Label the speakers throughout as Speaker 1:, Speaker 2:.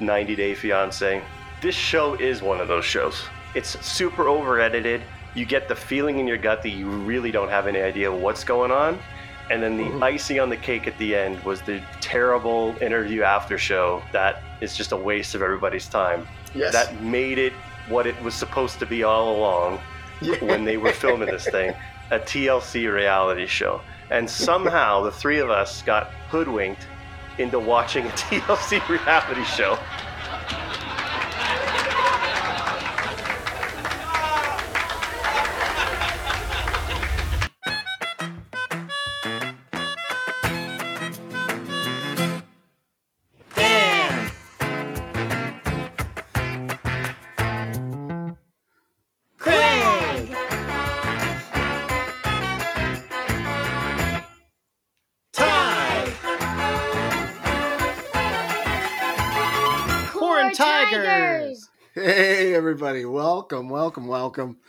Speaker 1: 90 Day Fiance. This show is one of those shows. It's super over edited. You get the feeling in your gut that you really don't have any idea what's going on. And then the mm-hmm. icing on the cake at the end was the terrible interview after show that is just a waste of everybody's time.
Speaker 2: Yes.
Speaker 1: That made it what it was supposed to be all along when they were filming this thing a TLC reality show. And somehow the three of us got hoodwinked into watching a TLC reality show.
Speaker 2: Welcome, welcome.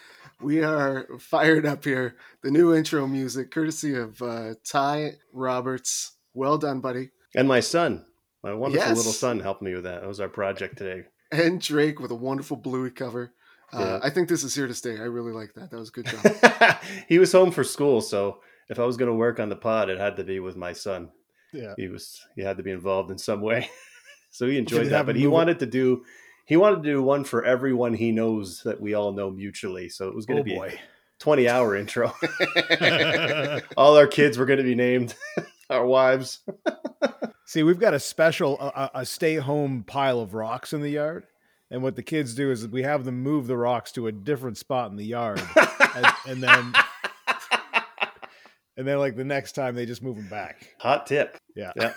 Speaker 2: We are fired up here. The new intro music, courtesy of uh, Ty Roberts. Well done, buddy.
Speaker 1: And my son, my wonderful
Speaker 2: Yes.
Speaker 1: little son, helped me with that. That was our project today.
Speaker 2: And Drake with a wonderful bluey cover. Uh,
Speaker 1: Yeah.
Speaker 2: I think this is here to stay. I really like that. That was a good job.
Speaker 1: he was home for school, so if I was going to work on the pod, it had to be with my son.
Speaker 3: Yeah.
Speaker 1: He was he had to be involved in some way, so he enjoyed that. But he
Speaker 3: move it.
Speaker 1: wanted to do he wanted to do one for everyone he knows that we all know mutually. So it was going to
Speaker 3: Oh
Speaker 1: be a twenty hour intro. all our kids were going to be named, our wives.
Speaker 3: See, we've got a special, a, a stay home pile of rocks in the yard. And what the kids do is we have them move the rocks to a different spot in the yard. and, and then, and then like the next time they just move them back.
Speaker 1: Hot tip.
Speaker 3: Yeah.
Speaker 1: Yeah.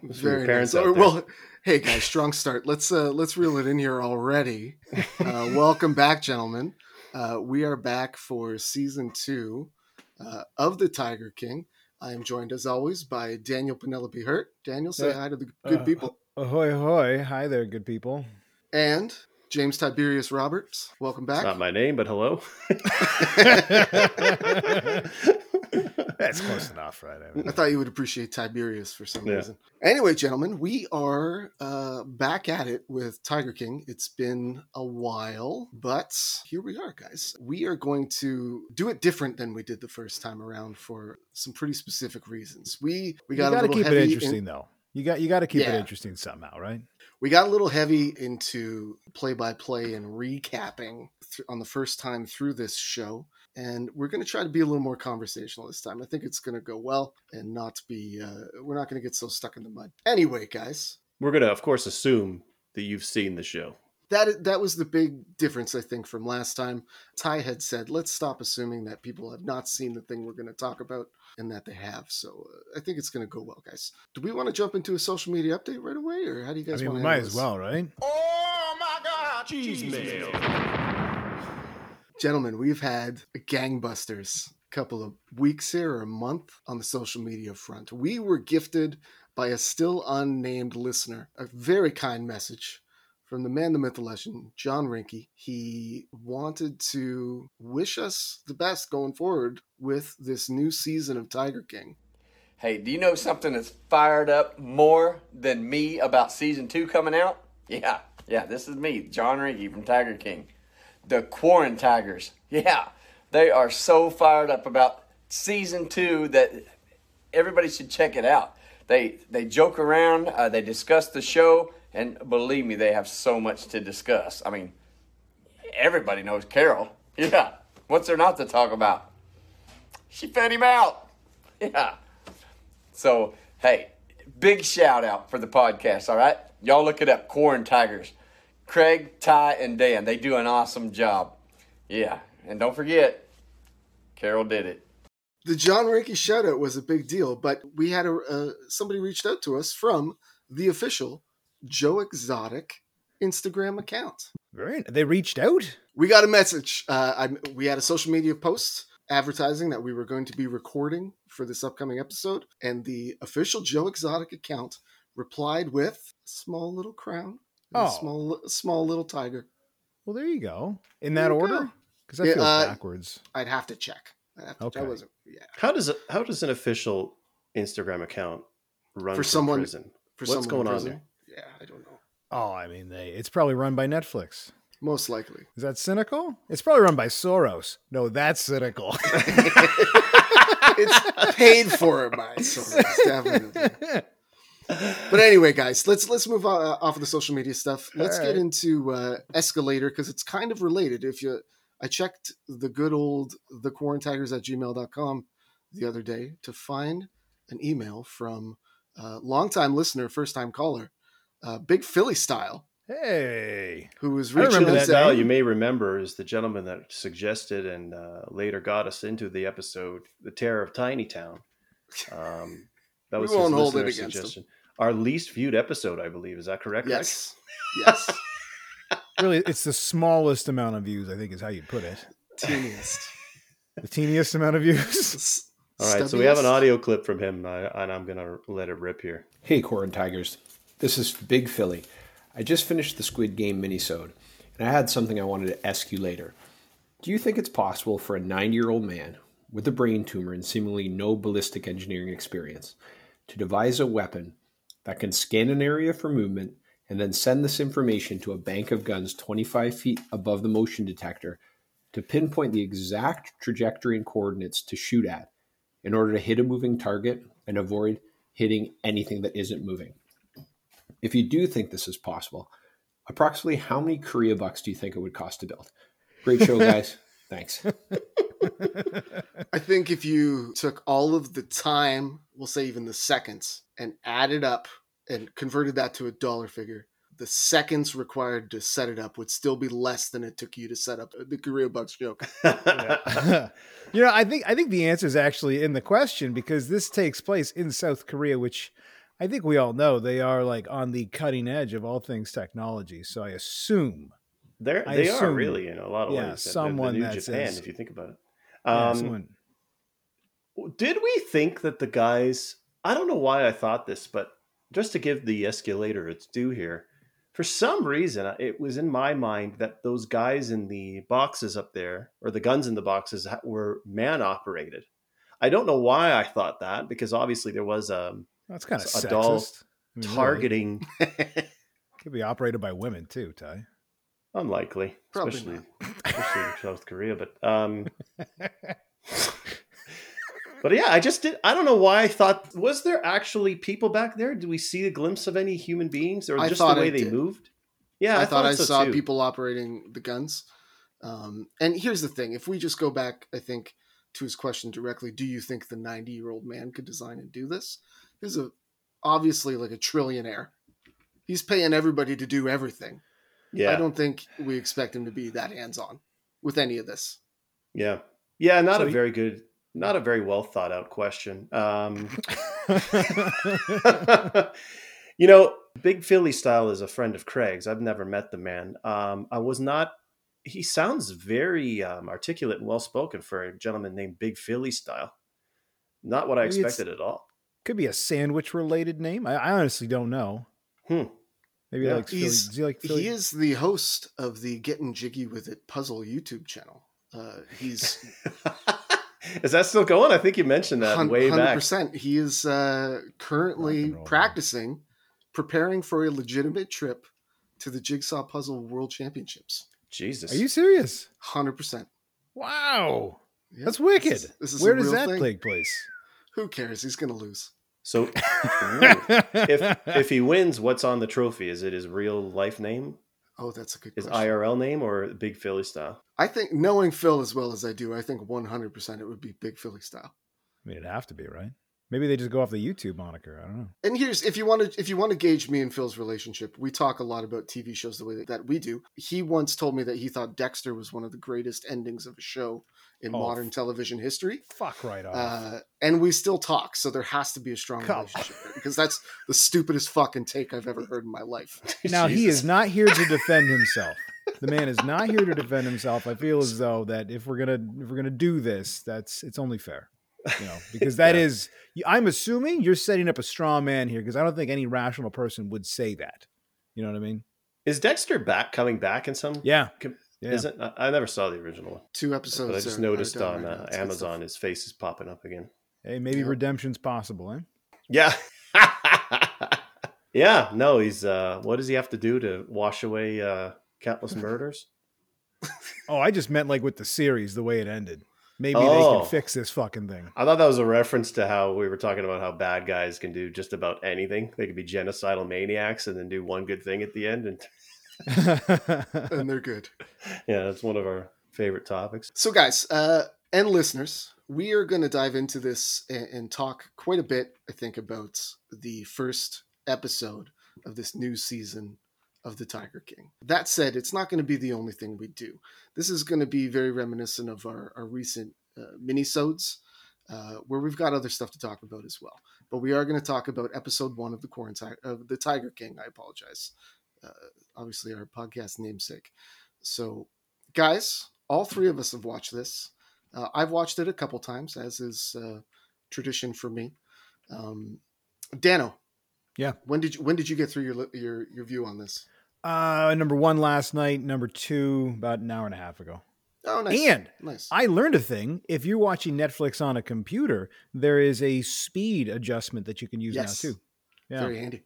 Speaker 1: For your
Speaker 2: Very nice.
Speaker 1: out
Speaker 2: Oh, well, hey guys, strong start. Let's uh, let's reel it in here already. Uh, welcome back, gentlemen. Uh, we are back for season two uh, of the Tiger King. I am joined as always by Daniel Penelope Hurt. Daniel, say
Speaker 3: Uh,
Speaker 2: hi to the good
Speaker 3: uh,
Speaker 2: people.
Speaker 3: Ahoy, ahoy. Hi there, good people.
Speaker 2: And James Tiberius Roberts. Welcome
Speaker 1: It's
Speaker 2: back.
Speaker 1: not my name, but hello.
Speaker 3: That's close enough, right? I mean,
Speaker 2: I thought you would appreciate Tiberius for some
Speaker 1: Yeah.
Speaker 2: reason. Anyway, gentlemen, we are uh, back at it with Tiger King. It's been a while, but here we are, guys. We are going to do it different than we did the first time around for some pretty specific reasons. We we
Speaker 3: you
Speaker 2: got
Speaker 3: to keep it
Speaker 2: in-
Speaker 3: interesting, though. You got you got to keep
Speaker 2: Yeah.
Speaker 3: it interesting somehow, right?
Speaker 2: we got a little heavy into play by play and recapping th- on the first time through this show. And we're going to try to be a little more conversational this time. I think it's going to go well and not be, uh, we're not going to get so stuck in the mud. Anyway, guys,
Speaker 1: We're going to, of course, assume that you've seen the show.
Speaker 2: that that was the big difference, I think, from last time. Ty had said, let's stop assuming that people have not seen the thing we're going to talk about and that they have. So uh, I think it's going to go well, guys. Do we want to jump into a social media update right away, or how do you
Speaker 3: I
Speaker 2: guys
Speaker 3: mean,
Speaker 2: want
Speaker 3: we
Speaker 2: to
Speaker 3: might as well, right?
Speaker 2: Gentlemen, we've had a gangbusters couple of weeks here or a month on the social media front. We were gifted by a still unnamed listener a very kind message from the man, the myth, the legend, John Reinke. He wanted to wish us the best going forward with this new season of Tiger King.
Speaker 4: Hey, do you know something that's fired up more than me about season two coming out? Yeah, yeah, this is me, John Reinke from Tiger King. The Quarantigers. Yeah, they are so fired up about season two that everybody should check it out. They they joke around, uh, they discuss the show, and believe me, they have so much to discuss. I mean, everybody knows Carol. Yeah, what's there not to talk about? She fed him out. Yeah. So, hey, big shout out for the podcast, all right? Y'all look it up, Quarantigers. Craig, Ty, and Dan, they do an awesome job. Yeah, and don't forget, Carol did it.
Speaker 2: The John Reinke shout out was a big deal, but we had a uh, somebody reached out to us from the official Joe Exotic Instagram account.
Speaker 3: Very. They reached out.
Speaker 2: We got a message. Uh, I, we had a social media post advertising that we were going to be recording for this upcoming episode, and the official Joe Exotic account replied with a small little crown, and a
Speaker 3: Oh.
Speaker 2: small small little tiger.
Speaker 3: Well, there you go. In that order, because that
Speaker 2: Yeah,
Speaker 3: feels
Speaker 2: uh,
Speaker 3: backwards.
Speaker 2: I'd have to check. Have to,
Speaker 3: Okay.
Speaker 2: That yeah
Speaker 1: How does it, how does an official Instagram account run
Speaker 2: For
Speaker 1: from
Speaker 2: someone-
Speaker 1: prison?
Speaker 2: for
Speaker 1: What's
Speaker 2: someone
Speaker 1: going on there?
Speaker 2: Yeah, I don't know.
Speaker 3: Oh, I mean, they it's probably run by Netflix.
Speaker 2: Most likely.
Speaker 3: Is that cynical? It's probably run by Soros. No, that's cynical.
Speaker 2: it's paid for by Soros, definitely. But anyway, guys, let's let's move on, uh, off of the social media stuff. Let's
Speaker 3: All
Speaker 2: get into uh, escalator because it's kind of related. If you, I checked the good old the quarantigers at gmail.com the other day to find an email from uh, longtime listener, first time caller, uh, Big Philly style,
Speaker 3: hey,
Speaker 2: who was
Speaker 3: I remember
Speaker 1: that
Speaker 3: that
Speaker 1: now
Speaker 2: saying,
Speaker 1: you may remember is the gentleman that suggested and uh, later got us into the episode "The Terror of Tiny Town." Um, that
Speaker 2: We
Speaker 1: was
Speaker 2: won't
Speaker 1: his
Speaker 2: hold it
Speaker 1: listener
Speaker 2: against him.
Speaker 1: suggestion. Our least viewed episode, I believe. Is that correct? Rex?
Speaker 2: yes, yes,
Speaker 3: really, it's the smallest amount of views. I think is how you put it.
Speaker 2: teeniest.
Speaker 3: The teeniest amount of views.
Speaker 2: S-
Speaker 1: All right, so we have an audio clip from him, uh, and I'm gonna let it rip here.
Speaker 5: Hey, Quarantigers. This is Big Philly. I just finished the Squid Game minisode, and I had something I wanted to ask you later. Do you think it's possible for a 90 year old man with a brain tumor and seemingly no ballistic engineering experience to devise a weapon that can scan an area for movement and then send this information to a bank of guns 25 feet above the motion detector to pinpoint the exact trajectory and coordinates to shoot at in order to hit a moving target and avoid hitting anything that isn't moving. If you do think this is possible, approximately how many Korea bucks do you think it would cost to build? Great show, guys. Thanks.
Speaker 2: I think if you took all of the time, we'll say even the seconds, and added up and converted that to a dollar figure, the seconds required to set it up would still be less than it took you to set up the Korea Bucks joke.
Speaker 3: you know, I think I think the answer is actually in the question because this takes place in South Korea, which I think we all know they are like on the cutting edge of all things technology. So I assume
Speaker 1: They're,
Speaker 3: I
Speaker 1: they are really in a lot of
Speaker 3: yeah,
Speaker 1: ways. the- the-
Speaker 3: someone
Speaker 1: the new Japan,
Speaker 3: says-
Speaker 1: if you think about it. Um,
Speaker 3: someone-
Speaker 1: Did we think that the guys? I don't know why I thought this, but just to give the escalator its due here, for some reason uh, it was in my mind that those guys in the boxes up there, or the guns in the boxes, were man operated. I don't know why I thought that because obviously there was a
Speaker 3: that's kind of
Speaker 1: a doll
Speaker 3: sexist. I mean, really,
Speaker 1: targeting.
Speaker 3: could be operated by women too, Ty.
Speaker 1: Unlikely,
Speaker 2: Probably
Speaker 1: especially especially in South Korea. But um, but yeah, I just did. I don't know why I thought. Was there actually people back there? Did we see a glimpse of any human beings, or
Speaker 2: I
Speaker 1: just the way they
Speaker 2: did.
Speaker 1: moved? Yeah,
Speaker 2: I, thought, I
Speaker 1: so
Speaker 2: saw
Speaker 1: too.
Speaker 2: people operating the guns. Um, and here's the thing: if we just go back, I think to his question directly, do you think the 90 year old man could design and do this? He's a obviously like a trillionaire. He's paying everybody to do everything.
Speaker 1: Yeah,
Speaker 2: I don't think we expect him to be that hands on with any of this.
Speaker 1: yeah, yeah. Not
Speaker 3: So
Speaker 1: a
Speaker 3: he-
Speaker 1: very good, not a very well thought out question. Um, you know, Big Philly style is a friend of Craig's. I've never met the man. Um, I was not. He sounds very um, articulate and well spoken for a gentleman named Big Philly style. Not what I
Speaker 3: Maybe it's-
Speaker 1: expected at all.
Speaker 3: Could be a sandwich related name. I, I honestly don't know.
Speaker 1: Hmm.
Speaker 3: Maybe
Speaker 1: Yeah.
Speaker 3: like Philly,
Speaker 2: He's-
Speaker 3: does he like Philly?
Speaker 2: He is the host of the Getting Jiggy with It puzzle YouTube channel. Uh, he's
Speaker 1: is that still going? I think you mentioned that
Speaker 2: Hun-
Speaker 1: way back.
Speaker 2: 100%. He is uh, currently
Speaker 3: and roll.
Speaker 2: practicing, preparing for a legitimate trip to the Jigsaw Puzzle World Championships.
Speaker 1: Jesus.
Speaker 3: Are you serious?
Speaker 2: 100%.
Speaker 3: Wow,
Speaker 2: Yep.
Speaker 3: that's wicked.
Speaker 2: This is, this is
Speaker 3: Where does that
Speaker 2: thing.
Speaker 3: take place?
Speaker 2: Who cares? He's going to lose.
Speaker 1: So if if he wins, what's on the trophy? Is it his real life name,
Speaker 2: Oh, that's a good
Speaker 1: his
Speaker 2: question.
Speaker 1: IRL name, or Big Philly style?
Speaker 2: I think, knowing Phil as well as I do, I think 100% it would be Big Philly style.
Speaker 3: I mean, it'd have to be right. Maybe they just go off the YouTube moniker. I don't know.
Speaker 2: And here's if you want to if you want to gauge me and Phil's relationship, we talk a lot about TV shows the way that we do. He once told me that he thought Dexter was one of the greatest endings of a show in
Speaker 3: Oh,
Speaker 2: modern television history.
Speaker 3: Fuck right off.
Speaker 2: Uh, and we still talk, so there has to be a strong
Speaker 3: Come
Speaker 2: relationship because that's the stupidest fucking take I've ever heard in my life.
Speaker 3: now he is not here to defend himself. The man is not here to defend himself. I feel as though that if we're gonna if we're gonna do this, that's it's only fair, you know, because that
Speaker 1: Yeah.
Speaker 3: is. I'm assuming you're setting up a straw man here because I don't think any rational person would say that. You know what I mean?
Speaker 1: Is Dexter back coming back in some?
Speaker 3: Yeah.
Speaker 1: Com-
Speaker 3: Yeah.
Speaker 1: Isn't I I never saw the original one,
Speaker 2: Two episodes.
Speaker 1: but I just noticed on uh,
Speaker 2: now.
Speaker 1: Amazon his face is popping up again.
Speaker 3: Hey, maybe
Speaker 2: Yep.
Speaker 3: redemption's possible, eh?
Speaker 1: Yeah. Yeah, no, he's uh what does he have to do to wash away uh countless murders?
Speaker 3: Oh, I just meant like with the series, the way it ended. Maybe they
Speaker 1: Oh.
Speaker 3: can fix this fucking thing.
Speaker 1: I thought that was a reference to how we were talking about how bad guys can do just about anything. They could be genocidal maniacs and then do one good thing at the end. And
Speaker 2: and they're good.
Speaker 1: yeah, that's one of our favorite topics.
Speaker 2: So, guys uh, and listeners, we are going to dive into this and, and talk quite a bit, I think, about the first episode of this new season of The Tiger King. That said, it's not going to be the only thing we do. This is going to be very reminiscent of our, our recent uh, minisodes, uh, where we've got other stuff to talk about as well. But we are going to talk about episode one of the quarantine of the Tiger King. I apologize. Uh, obviously, our podcast namesake. So, guys, all three of us have watched this. Uh, I've watched it a couple times, as is uh, tradition for me. Um, Dano,
Speaker 3: Yeah.
Speaker 2: When did you when did you get through your your your view on this?
Speaker 3: Uh, number one last night. Number two about an hour and a half ago.
Speaker 2: Oh, nice.
Speaker 3: And
Speaker 2: nice.
Speaker 3: I learned a thing. If you're watching Netflix on a computer, there is a speed adjustment that you can use
Speaker 2: Yes.
Speaker 3: now too. Yeah.
Speaker 2: Very handy.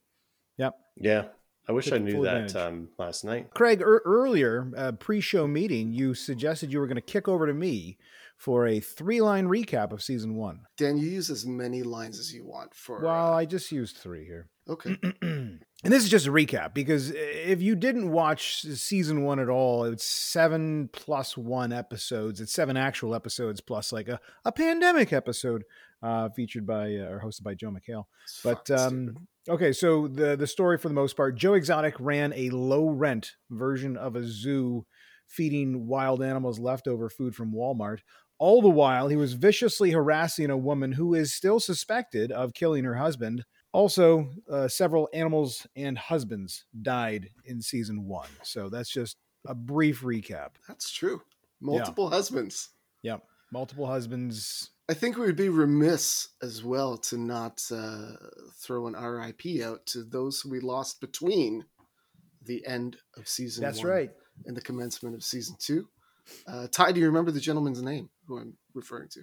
Speaker 3: Yep.
Speaker 1: Yeah, I wish
Speaker 3: Took
Speaker 1: I knew that um, last night.
Speaker 3: Craig, er- earlier, uh, pre-show meeting, you suggested you were going to kick over to me for a three-line recap of season one.
Speaker 2: Dan, you use as many lines as you want for.
Speaker 3: Well,
Speaker 2: uh,
Speaker 3: I just used three here.
Speaker 2: Okay.
Speaker 3: and this is just a recap because if you didn't watch season one at all, it's seven plus one episodes. It's seven actual episodes plus like a, a pandemic episode uh, featured by uh, or hosted by Joel McHale.
Speaker 2: It's
Speaker 3: But um, okay, so the the story for the most part, Joe Exotic ran a low rent version of a zoo feeding wild animals leftover food from Walmart. All the while, he was viciously harassing a woman who is still suspected of killing her husband. Also, uh, several animals and husbands died in season one. So that's just a brief recap.
Speaker 2: that's true. Multiple husbands.
Speaker 3: Yep, multiple husbands.
Speaker 2: I think we would be remiss as well to not uh, throw an RIP out to those we lost between the end of season
Speaker 3: That's
Speaker 2: one
Speaker 3: right.
Speaker 2: and the commencement of season two. Uh, Ty, do you remember the gentleman's name who I'm referring to?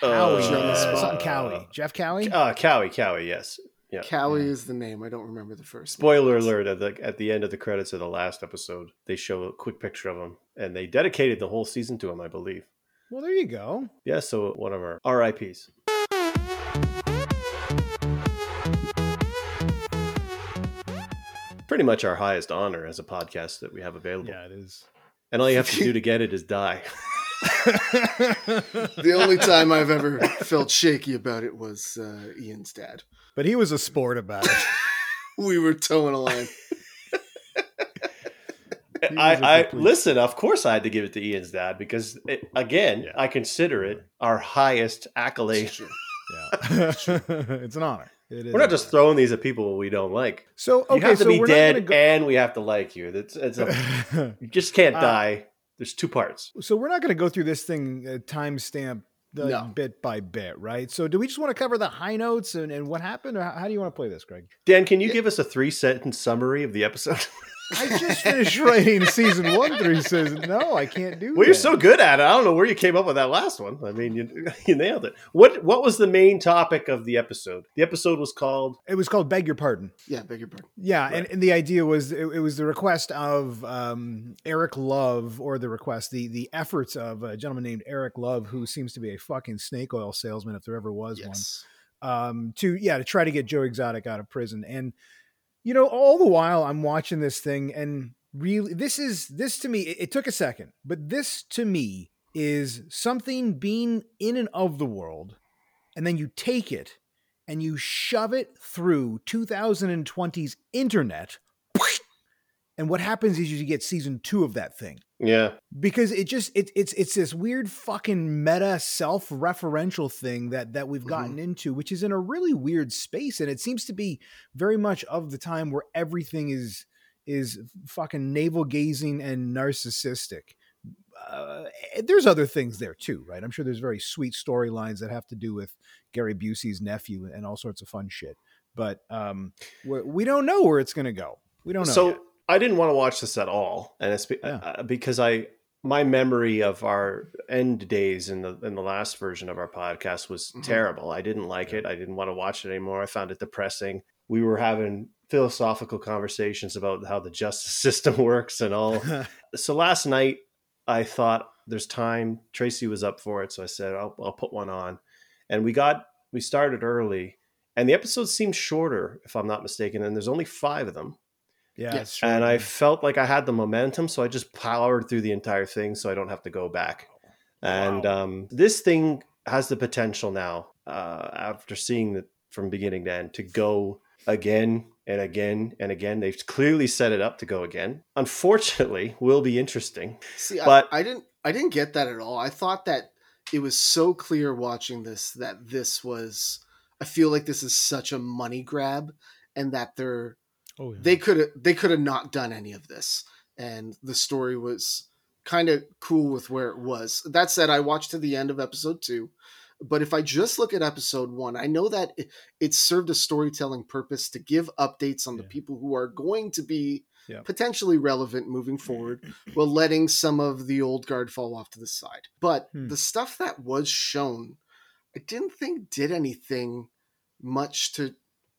Speaker 3: Cowie,
Speaker 2: Uh,
Speaker 3: something Cowie, Jeff Cowie.
Speaker 1: Uh, Cowie, Cowie, yes. Yeah.
Speaker 2: Cowie is the name. I don't remember the first. name.
Speaker 1: Spoiler alert! At the at the end of the credits of the last episode, they show a quick picture of him, and they dedicated the whole season to him, I believe.
Speaker 3: Well, there you go.
Speaker 1: Yeah, so one of our RIPS. Pretty much our highest honor as a podcast that we have available.
Speaker 3: Yeah, it is.
Speaker 1: And all you have to do to get it is die.
Speaker 2: The only time I've ever felt shaky about it was uh, Ian's dad.
Speaker 3: but he was a sport about it.
Speaker 2: We were towing a line.
Speaker 3: I, was a
Speaker 1: I, I
Speaker 3: complete-
Speaker 1: listen. Of course, I had to give it to Ian's dad because, it, again,
Speaker 3: Yeah.
Speaker 1: I consider it our highest accolade.
Speaker 2: It's true.
Speaker 3: Yeah, it's an honor. It is
Speaker 1: We're not just throwing these at people we don't like.
Speaker 3: So okay,
Speaker 1: you have to
Speaker 3: so
Speaker 1: be
Speaker 3: we're
Speaker 1: dead
Speaker 3: not gonna
Speaker 1: and we have to like you. That's it's a, you just can't
Speaker 3: Uh,
Speaker 1: die. There's two parts.
Speaker 3: so we're not going to go through this thing uh, timestamp like,
Speaker 2: No.
Speaker 3: bit by bit, right? So do we just want to cover the high notes and, and what happened, or how, how do you want to play this, Greg?
Speaker 1: Dan, can you give us a three sentence summary of the episode?
Speaker 3: I just finished writing season one through season. No, I can't do. That.
Speaker 1: Well, you're so good at it. I don't know where you came up with that last one. I mean, you, you nailed it. What What was the main topic of the episode? The episode was called.
Speaker 3: It was called "Beg Your Pardon."
Speaker 2: Yeah, beg your pardon.
Speaker 3: Yeah, and, and the idea was it, it was the request of um, Eric Love, or the request, the the efforts of a gentleman named Eric Love, who seems to be a fucking snake oil salesman, if there ever was
Speaker 2: Yes.
Speaker 3: one. Um, to yeah, to try to get Joe Exotic out of prison, and you know, all the while I'm watching this thing, and really, this is this to me. It, it took a second, but this to me is something being in and of the world, and then you take it and you shove it through 2020's internet. And what happens is you get season two of that thing.
Speaker 1: Yeah,
Speaker 3: because it just it, it's it's this weird fucking meta self-referential thing that that we've gotten into which is in a really weird space. And it seems to be very much of the time where everything is is fucking navel gazing and narcissistic. Uh, there's other things there too right? I'm sure there's very sweet storylines that have to do with gary busey's nephew and all sorts of fun shit. But um we don't know where it's going to go. We don't know
Speaker 1: so
Speaker 3: yet.
Speaker 1: I didn't want to watch this at all, and it's be-
Speaker 3: Yeah.
Speaker 1: uh, because I my memory of our end days in the in the last version of our podcast was
Speaker 2: Mhm.
Speaker 1: terrible. I didn't like
Speaker 3: Yeah.
Speaker 1: it. I didn't want to watch it anymore. I found it depressing. We were having philosophical conversations about how the justice system works and all. so last night I thought there's time. Tracy was up for it, so I said I'll, I'll put one on, and we got we started early, and the episodes seemed shorter, if I'm not mistaken. And there's only five of them,
Speaker 3: yeah, true.
Speaker 1: and I felt like I had the momentum, so I just powered through the entire thing, so I don't have to go back. And
Speaker 3: Wow.
Speaker 1: um, this thing has the potential now, uh, after seeing it from beginning to end, to go again and again and again. They've clearly set it up to go again. Unfortunately, will be interesting.
Speaker 2: See,
Speaker 1: But-
Speaker 2: I, I didn't I didn't get that at all. I thought that it was so clear watching this that this was I feel like this is such a money grab and that they're
Speaker 3: oh, yeah.
Speaker 2: they could have they could have not done any of this and the story was kind of cool with where it was that said i watched to the end of episode two but if i just look at episode one i know that it, it served a storytelling purpose to give updates on the people who are going to be
Speaker 3: Yeah.
Speaker 2: potentially relevant moving forward while letting some of the old guard fall off to the side but
Speaker 3: Hmm.
Speaker 2: the stuff that was shown i didn't think did anything much to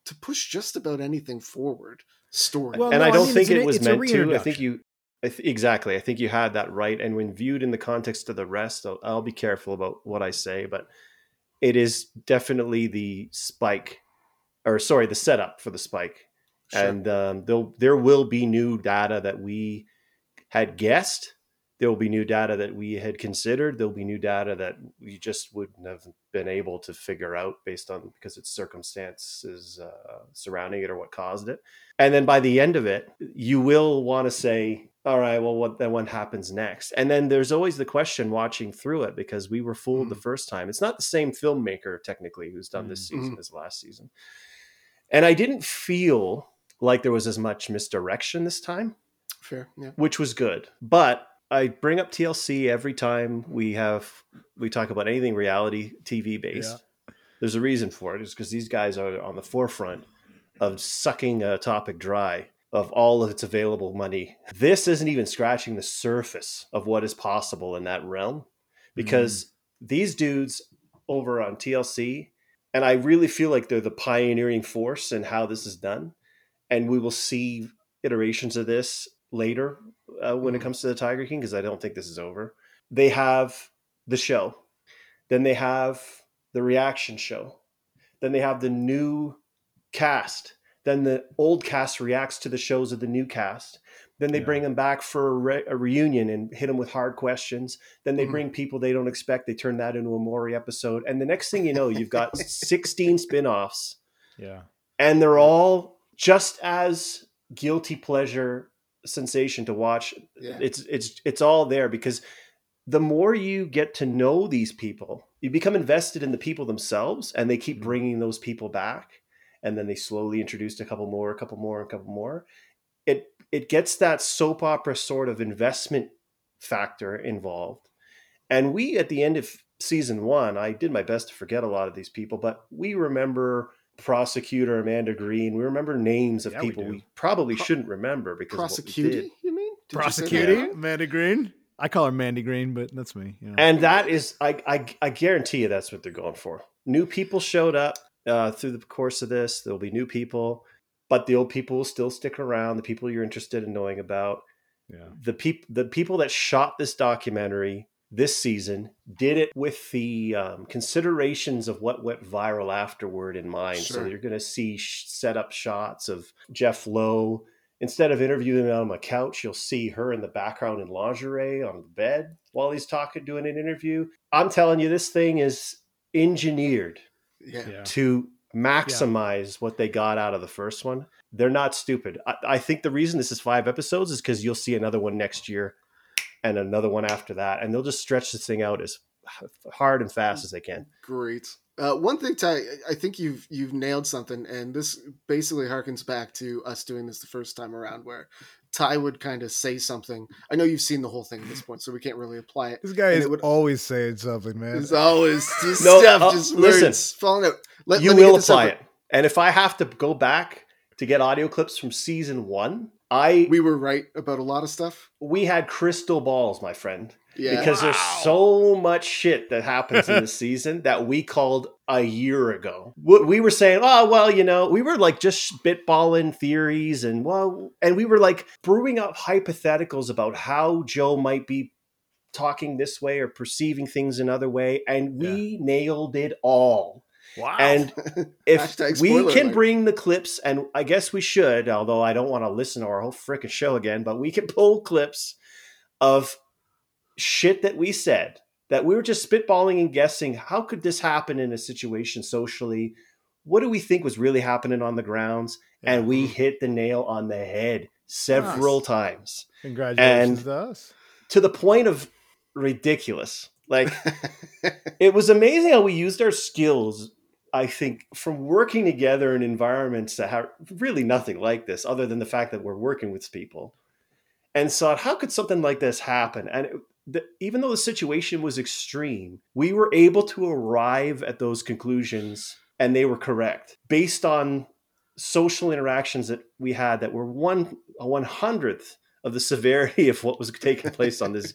Speaker 2: to push just about anything forward story
Speaker 3: Well,
Speaker 1: and
Speaker 3: no,
Speaker 1: I
Speaker 3: I
Speaker 1: don't
Speaker 3: mean,
Speaker 1: think
Speaker 3: it's an-
Speaker 1: it was
Speaker 3: a
Speaker 1: meant to. I think you I th- exactly. I think you had that right. And when viewed in the context of the rest, I'll, I'll be careful about what I say, but it is definitely the spike, or sorry, the setup for the spike.
Speaker 2: Sure.
Speaker 1: And um, there'll, there will be new data that we had guessed. There will be new data that we had considered. There'll be new data that we just wouldn't have been able to figure out based on because it's circumstances uh, surrounding it or what caused it. And then by the end of it, you will want to say, all right, well, what then what happens next? And then there's always the question watching through it because we were fooled the
Speaker 2: Mhm.
Speaker 1: first time. It's not the same filmmaker technically who's done this
Speaker 2: Mhm.
Speaker 1: season as last season. And I didn't feel like there was as much misdirection this time,
Speaker 2: Fair, yeah.
Speaker 1: which was good. But I bring up TLC every time we have we talk about anything reality TV based. There's a reason for it. It's because these guys are on the forefront of sucking a topic dry of all of its available money. This isn't even scratching the surface of what is possible in that realm because mm. these dudes over on TLC, and I really feel like they're the pioneering force in how this is done. And we will see iterations of this later uh, when it
Speaker 2: Mhm.
Speaker 1: comes to the Tiger King because I don't think this is over. They have the show, then they have the reaction show, then they have the new cast. Then the old cast reacts to the shows of the new cast. Then they
Speaker 3: Yeah.
Speaker 1: bring them back for a, re- a reunion and hit them with hard questions. Then they
Speaker 2: Mhm.
Speaker 1: bring people they don't expect. They turn that into a Maury episode. And the next thing you know, you've got 16 spin offs
Speaker 3: yeah.
Speaker 1: and they're all just as guilty pleasure sensation to watch
Speaker 2: Yeah.
Speaker 1: it's it's it's all there because the more you get to know these people you become invested in the people themselves and they keep
Speaker 3: Mhm.
Speaker 1: bringing those people back and then they slowly introduced a couple more a couple more a couple more it it gets that soap opera sort of investment factor involved and we at the end of season 1 I did my best to forget a lot of these people but we remember prosecutor Amanda Green we remember names of
Speaker 3: Yeah,
Speaker 1: people
Speaker 3: do.
Speaker 1: we, probably
Speaker 2: Pro-
Speaker 1: shouldn't remember because of what we did.
Speaker 2: Prosecuting, you mean? Did you
Speaker 3: Prosecuting
Speaker 2: right?
Speaker 3: Mandy Green. I call her Mandy Green, but that's me. You know.
Speaker 1: and that is I, I i guarantee you that's what they're going for new people showed up uh, through the course of this there'll be new people but the old people will still stick around the people you're interested in knowing about
Speaker 3: yeah.
Speaker 1: the people the people that shot this documentary this season did it with the um, considerations of what went viral afterward in mind so you're going to see sh- set up shots of jeff lowe instead of interviewing him on a couch you'll see her in the background in lingerie on the bed while he's talking doing an interview i'm telling you this thing is engineered
Speaker 2: Yeah.
Speaker 3: Yeah.
Speaker 1: to maximize what they got out of the first one. They're not stupid. I, I think the reason this is five episodes is because you'll see another one next year and another one after that, and they'll just stretch this thing out as hard and fast as they can.
Speaker 2: Great. Uh, one thing, Ty, I think you've you've nailed something, and this basically harkens back to us doing this the first time around, where Ty would kind of say something. I know you've seen the whole thing at this point, so we can't really apply it.
Speaker 3: This guy
Speaker 2: And
Speaker 3: is
Speaker 2: it would-
Speaker 3: always saying something, man.
Speaker 2: It's always just
Speaker 1: No,
Speaker 2: stuff,
Speaker 1: uh,
Speaker 2: just
Speaker 1: listen.
Speaker 2: words falling out. Let,
Speaker 1: you
Speaker 2: let
Speaker 1: will apply
Speaker 2: over.
Speaker 1: it. And if I have to go back to get audio clips from season one, I
Speaker 2: We were right about a lot of stuff.
Speaker 1: we had crystal balls, my friend.
Speaker 2: Yeah.
Speaker 1: because there's so much shit that happens in the season that we called a year ago. We we were saying, oh well, you know, we were like just spitballing theories and well, and we were like brewing up hypotheticals about how Joe might be talking this way or perceiving things another way, and we nailed it all.
Speaker 3: Wow.
Speaker 1: And if we can
Speaker 2: alert.
Speaker 1: bring the clips, and I guess we should, although I don't want to listen to our whole freaking show again, but we can pull clips of shit that we said that we were just spitballing and guessing. How could this happen in a situation socially? What do we think was really happening on the grounds? And we hit the nail on the head several times
Speaker 3: Congratulations
Speaker 1: and-
Speaker 3: to us.
Speaker 1: to the point of ridiculous. Like it was amazing how we used our skills i think from working together in environments that have really nothing like this other than the fact that we're working with people and saw how could something like this happen? And it, the, even though the situation was extreme we were able to arrive at those conclusions and they were correct based on social interactions that we had that were one a one hundredth of the severity of what was taking place on this.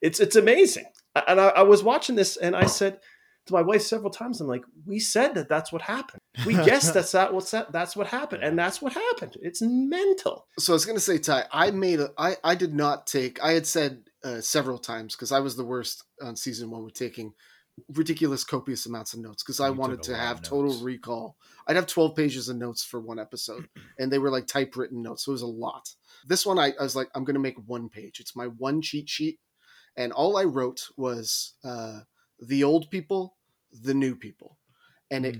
Speaker 1: It's it's amazing. And I, I was watching this and i said to my wife several times i'm like we said that that's what happened we guessed that's that what's that that's what happened and that's what happened it's mental
Speaker 2: So I was gonna say, Ty, I made a, I, I did not take. I had said uh, several times because I was the worst on season one with taking ridiculous, copious amounts of notes because I wanted to have total recall. I'd have twelve pages of notes for one episode, and they were like typewritten notes, so it was a lot. This one, I, I was like, I'm gonna make one page. It's my one cheat sheet, and all I wrote was uh, the old people, the new people, and it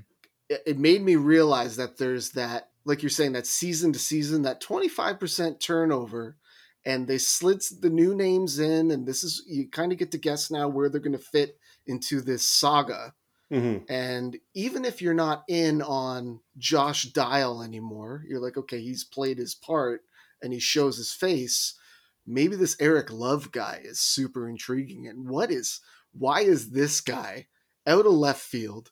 Speaker 2: it it made me realize that there's that like you're saying that season to season that 25% turnover and they slid the new names in and this is you kind of get to guess now where they're going to fit into this saga.
Speaker 1: Mhm.
Speaker 2: and even if you're not in on Josh Dial anymore you're like okay he's played his part and he shows his face maybe this Eric Love guy is super intriguing and what is why is this guy out of left field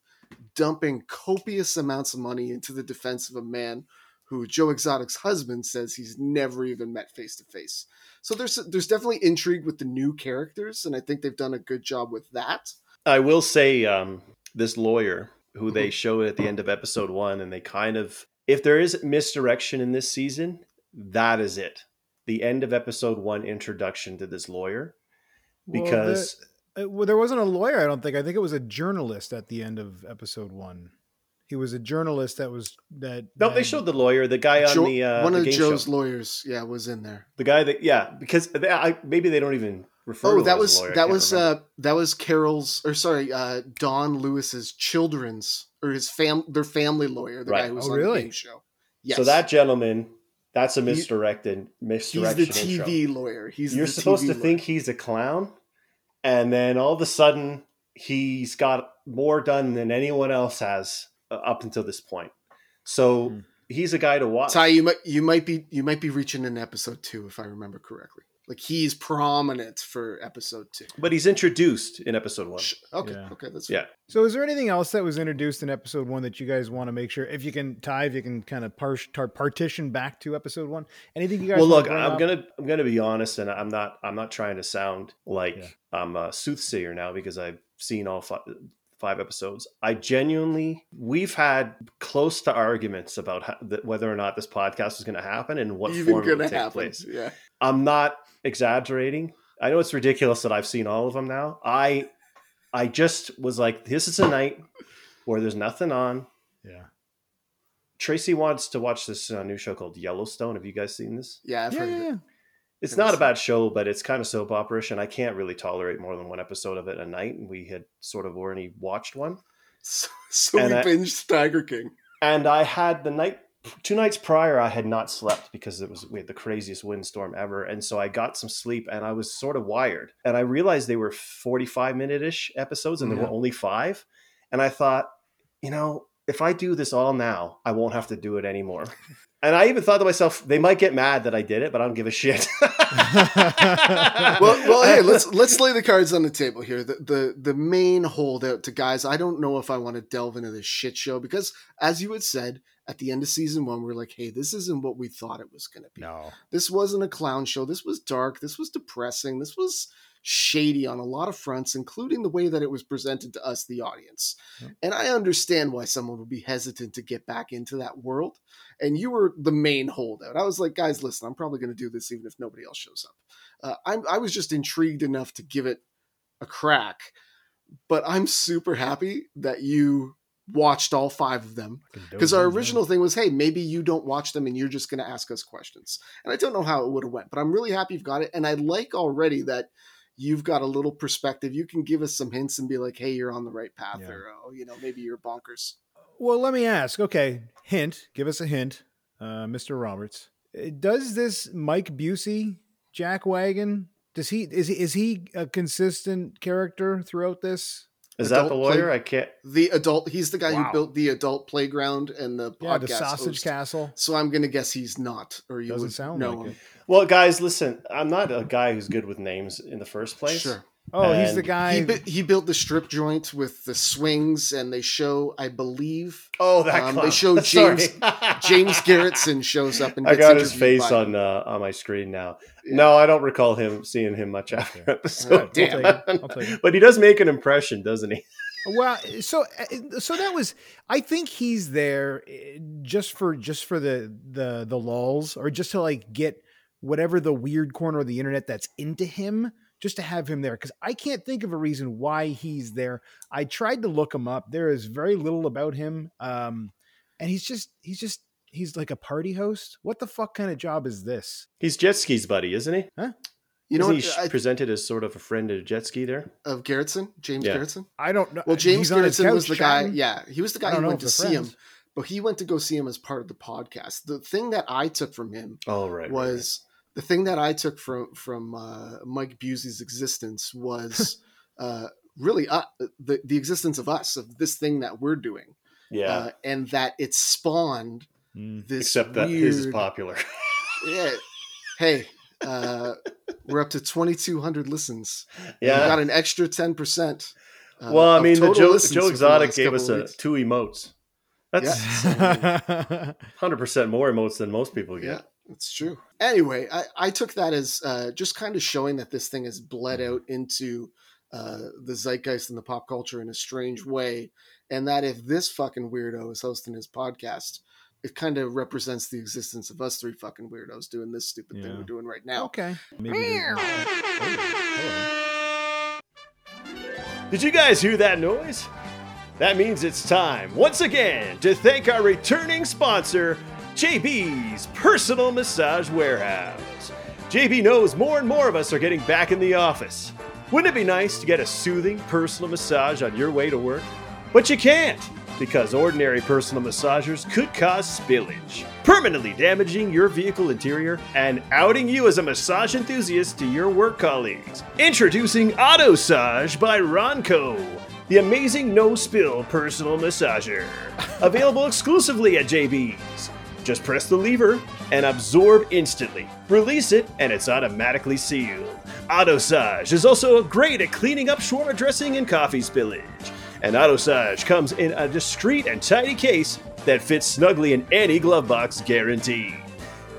Speaker 2: dumping copious amounts of money into the defense of a man who Joe Exotic's husband says he's never even met face to face. So there's there's definitely intrigue with the new characters, and I think they've done a good job with that.
Speaker 1: I will say um, this lawyer who they showed at the end of episode one, and they kind of, if there is misdirection in this season, that is it. The end of episode one introduction to this lawyer,
Speaker 3: Well,
Speaker 1: because
Speaker 3: Uh, well, there wasn't a lawyer. I don't think. I think it was a journalist at the end of episode one. He was a journalist that was that.
Speaker 1: no, they showed the lawyer, the guy on
Speaker 2: Jo-
Speaker 1: the uh,
Speaker 2: one
Speaker 1: the
Speaker 2: of
Speaker 1: game
Speaker 2: Joe's
Speaker 1: show.
Speaker 2: lawyers, yeah, was in there.
Speaker 1: the guy that yeah, because they, I, maybe they don't even refer.
Speaker 2: Oh,
Speaker 1: to
Speaker 2: that
Speaker 1: him as
Speaker 2: was
Speaker 1: a lawyer.
Speaker 2: That was uh that was Carol's or sorry, uh Don Lewis's children's or his fam their family lawyer, the
Speaker 1: Right.
Speaker 2: guy who was
Speaker 3: Oh,
Speaker 2: on
Speaker 3: really?
Speaker 2: the game show. Yes.
Speaker 1: So that gentleman, that's a
Speaker 2: He-
Speaker 1: misdirected
Speaker 2: he's the
Speaker 1: misdirection. intro.
Speaker 2: TV lawyer. He's
Speaker 1: You're
Speaker 2: the
Speaker 1: supposed
Speaker 2: TV
Speaker 1: to
Speaker 2: lawyer.
Speaker 1: think he's a clown, and then all of a sudden he's got more done than anyone else has uh, up until this point. So
Speaker 3: Hmm.
Speaker 1: he's a guy to watch.
Speaker 2: Ty, you might you might be you might be reaching in episode two if I remember correctly. Like he's prominent for episode two.
Speaker 1: but he's introduced in episode one.
Speaker 2: Sh- Okay,
Speaker 3: Yeah.
Speaker 2: okay, that's
Speaker 1: Yeah.
Speaker 3: So, is there anything else that was introduced in episode one that you guys want to make sure, if you can, tie if you can kind of par- tar- partition back to episode one? Anything you guys?
Speaker 1: Well,
Speaker 3: wanna
Speaker 1: look, I'm
Speaker 3: up?
Speaker 1: gonna I'm gonna be honest, and I'm not I'm not trying to sound like
Speaker 3: Yeah.
Speaker 1: I'm a soothsayer now because I've seen all five, five episodes. I genuinely we've had close to arguments about how, that whether or not this podcast is going to happen and what
Speaker 2: even
Speaker 1: form it
Speaker 2: gonna
Speaker 1: would take
Speaker 2: happen.
Speaker 1: place.
Speaker 2: Yeah.
Speaker 1: I'm not exaggerating. I know it's ridiculous that I've seen all of them now. I I just was like, this is a night where there's nothing on.
Speaker 3: Yeah.
Speaker 1: Tracy wants to watch this uh, new show called Yellowstone. Have you guys seen this?
Speaker 2: Yeah, I've
Speaker 3: Yeah,
Speaker 2: heard
Speaker 3: yeah,
Speaker 2: of it.
Speaker 3: yeah.
Speaker 1: It's not a bad show, but it's kind of soap opera-ish, and I can't really tolerate more than one episode of it a night. And we had sort of already watched one,
Speaker 2: So, so we
Speaker 1: I-
Speaker 2: binged Tiger King.
Speaker 1: and I had the night, two nights prior, I had not slept because it was we had the craziest windstorm ever, and so I got some sleep, and I was sort of wired, and I realized they were forty-five minute-ish episodes, and there
Speaker 2: Yeah.
Speaker 1: were only five, and I thought, you know, if I do this all now, I won't have to do it anymore. And I even thought to myself, they might get mad that I did it, but I don't give a shit.
Speaker 2: well, well, hey, let's let's lay the cards on the table here. The the the main holdout to guys, I don't know if I want to delve into this shit show because, as you had said at the end of season one, we are like, hey, this isn't what we thought it was going to be.
Speaker 3: No.
Speaker 2: This wasn't a clown show. This was dark. This was depressing. This was shady on a lot of fronts, including the way that it was presented to us, the audience.
Speaker 3: Yeah.
Speaker 2: And I understand why someone would be hesitant to get back into that world. And you were the main holdout. I was like, guys, listen, I'm probably going to do this even if nobody else shows up. Uh, I'm, I was just intrigued enough to give it a crack. But I'm super happy that you watched all five of them because our original thing was hey maybe you don't watch them and you're just going to ask us questions and i don't know how it would have went but i'm really happy you've got it and i like already that you've got a little perspective you can give us some hints and be like hey you're on the right path
Speaker 3: Yeah.
Speaker 2: or oh, you know maybe you're bonkers
Speaker 3: Well, let me ask. Okay, hint. Give us a hint, uh, Mr. Roberts. Uh, Does this Mike Busey Jack Wagon? Does he is he is he a consistent character throughout this?
Speaker 1: Is that the lawyer?
Speaker 2: play-
Speaker 1: I can't.
Speaker 2: the adult he's the guy
Speaker 3: Wow.
Speaker 2: who built the adult playground and the
Speaker 3: Yeah,
Speaker 2: podcast
Speaker 3: the Sausage
Speaker 2: host.
Speaker 3: Castle.
Speaker 2: so i'm going to guess he's not or you
Speaker 3: Doesn't
Speaker 2: would
Speaker 3: sound
Speaker 2: know
Speaker 3: like
Speaker 2: him
Speaker 3: it.
Speaker 1: Well, guys, listen. I'm not a guy who's good with names in the first place.
Speaker 2: sure
Speaker 3: Oh, he's the guy.
Speaker 2: he, bu- he built the strip joint with the swings and they show i believe
Speaker 1: Oh, that
Speaker 2: Um, they
Speaker 1: clown.
Speaker 2: show
Speaker 1: Sorry.
Speaker 2: James- james garrettson shows up and
Speaker 1: I got his face on uh, on my screen now.
Speaker 2: Yeah.
Speaker 1: No, I don't recall him seeing him much after
Speaker 3: Okay.
Speaker 1: episode.
Speaker 3: I'll
Speaker 2: damn.
Speaker 3: take. I'll take it.
Speaker 1: but he does make an impression, doesn't he?
Speaker 3: Well, so uh, so that was. I think he's there uh, just for just for the the the lulls, or just to like get whatever the weird corner of the internet that's into him, just to have him there. Because I can't think of a reason why he's there. I tried to look him up. There is very little about him, um, and he's just he's just he's like a party host. What the fuck kind of job is this?
Speaker 1: He's jet skis buddy, isn't he? Huh?
Speaker 2: You know
Speaker 1: Isn't he
Speaker 2: I,
Speaker 1: presented as sort of a friend to jet ski there?
Speaker 2: of garrettson james
Speaker 1: Yeah.
Speaker 2: garrettson
Speaker 3: I don't know.
Speaker 2: well james
Speaker 3: He's
Speaker 2: garrettson was the guy
Speaker 3: chatting.
Speaker 2: yeah he was the guy who went to
Speaker 3: if they're
Speaker 2: see him but he went to go see him as part of the podcast the thing that i took from him
Speaker 1: Oh, right. right,
Speaker 2: was the thing that I took from from uh, Mike Busey's existence was uh, really uh, the the existence of us of this thing that we're doing,
Speaker 1: yeah.
Speaker 2: uh, and that it spawned
Speaker 3: Mm.
Speaker 2: this.
Speaker 1: Except that
Speaker 2: weird,
Speaker 1: his is popular.
Speaker 2: Yeah. Hey, uh, we're up to twenty two hundred listens. we
Speaker 1: yeah.
Speaker 2: got an extra ten percent. Uh,
Speaker 1: well, I mean, the Joe, Joe Exotic gave us a, two emotes. That's
Speaker 2: Yeah.
Speaker 1: hundred percent more emotes than most people get.
Speaker 2: Yeah, it's true. Anyway, I, I took that as uh, just kind of showing that this thing has bled out into uh, the zeitgeist and the pop culture in a strange way, and that if this fucking weirdo is hosting his podcast, it kind of represents the existence of us three fucking weirdos doing this stupid thing we're doing right now.
Speaker 3: okay. Maybe oh,
Speaker 1: Did you guys hear that noise? That means it's time, once again, to thank our returning sponsor, JB's Personal Massage Warehouse. JB knows more and more of us are getting back in the office. Wouldn't it be nice to get a soothing personal massage on your way to work? But you can't, because ordinary personal massagers could cause spillage, permanently damaging your vehicle interior and outing you as a massage enthusiast to your work colleagues. Introducing AutoSage by Ronco, the amazing no spill personal massager. Available exclusively at JB's. Just press the lever and absorb instantly. Release it and it's automatically sealed. AutoSage is also great at cleaning up shawarma dressing and coffee spillage. And AutoSage comes in a discreet and tidy case that fits snugly in any glove box guaranteed.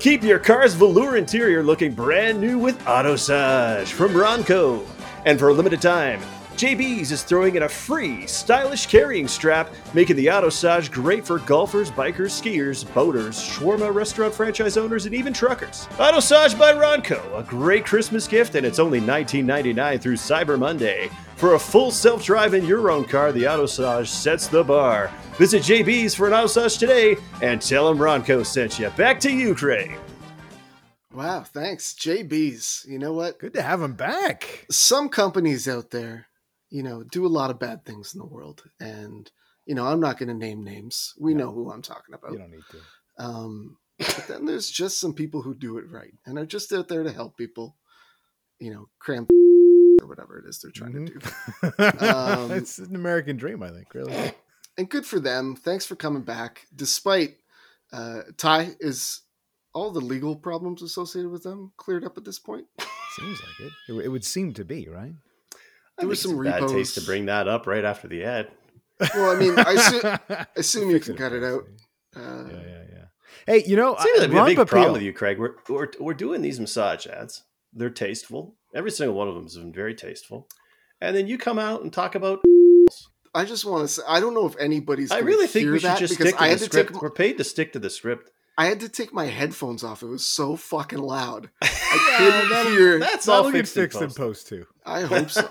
Speaker 1: Keep your car's velour interior looking brand new with AutoSage from Ronco. And for a limited time, JB's is throwing in a free, stylish carrying strap, making the AutoSage great for golfers, bikers, skiers, boaters, shawarma restaurant franchise owners, and even truckers. AutoSage by Ronco, a great Christmas gift, and it's only $19.99 through Cyber Monday. For a full self-drive in your own car, the AutoSage sets the bar. Visit JB's for an AutoSage today and tell them Ronco sent you. Back to you, Craig.
Speaker 2: Wow, thanks, JB's. You know what?
Speaker 3: Good to have him back.
Speaker 2: some companies out there, you know, do a lot of bad things in the world, and you know, I'm not going to name names. We know who I'm talking about.
Speaker 3: You don't need to.
Speaker 2: Um, but then there's just some people who do it right and are just out there to help people, you know, cram or whatever it is they're trying to do. Um,
Speaker 3: it's an American dream, I think. Really.
Speaker 2: And good for them. Thanks for coming back. Despite uh, Ty, is all the legal problems associated with them cleared up at this point?
Speaker 3: Seems like it. it. It would seem to be right.
Speaker 2: There was some
Speaker 1: it's a bad taste to bring that up right after the ad.
Speaker 2: Well, I mean, I assume,
Speaker 3: I
Speaker 2: assume you can cut it out. Uh,
Speaker 3: Yeah, yeah, yeah. Hey, you know, uh,
Speaker 1: to be a big
Speaker 3: Popeil-
Speaker 1: problem with you, Craig. We're, we're we're doing these massage ads. They're tasteful. Every single one of them has been very tasteful. And then you come out and talk about.
Speaker 2: I just want to say I don't know if anybody's.
Speaker 1: I really think we should just stick to
Speaker 2: I had the to
Speaker 1: script.
Speaker 2: Take my,
Speaker 1: we're paid to stick to the script.
Speaker 2: I had to take my headphones off. It was so fucking loud. I couldn't
Speaker 3: that'll-
Speaker 2: hear.
Speaker 1: That's all fixed in
Speaker 3: fixed in
Speaker 1: post.
Speaker 3: post too.
Speaker 2: I hope so.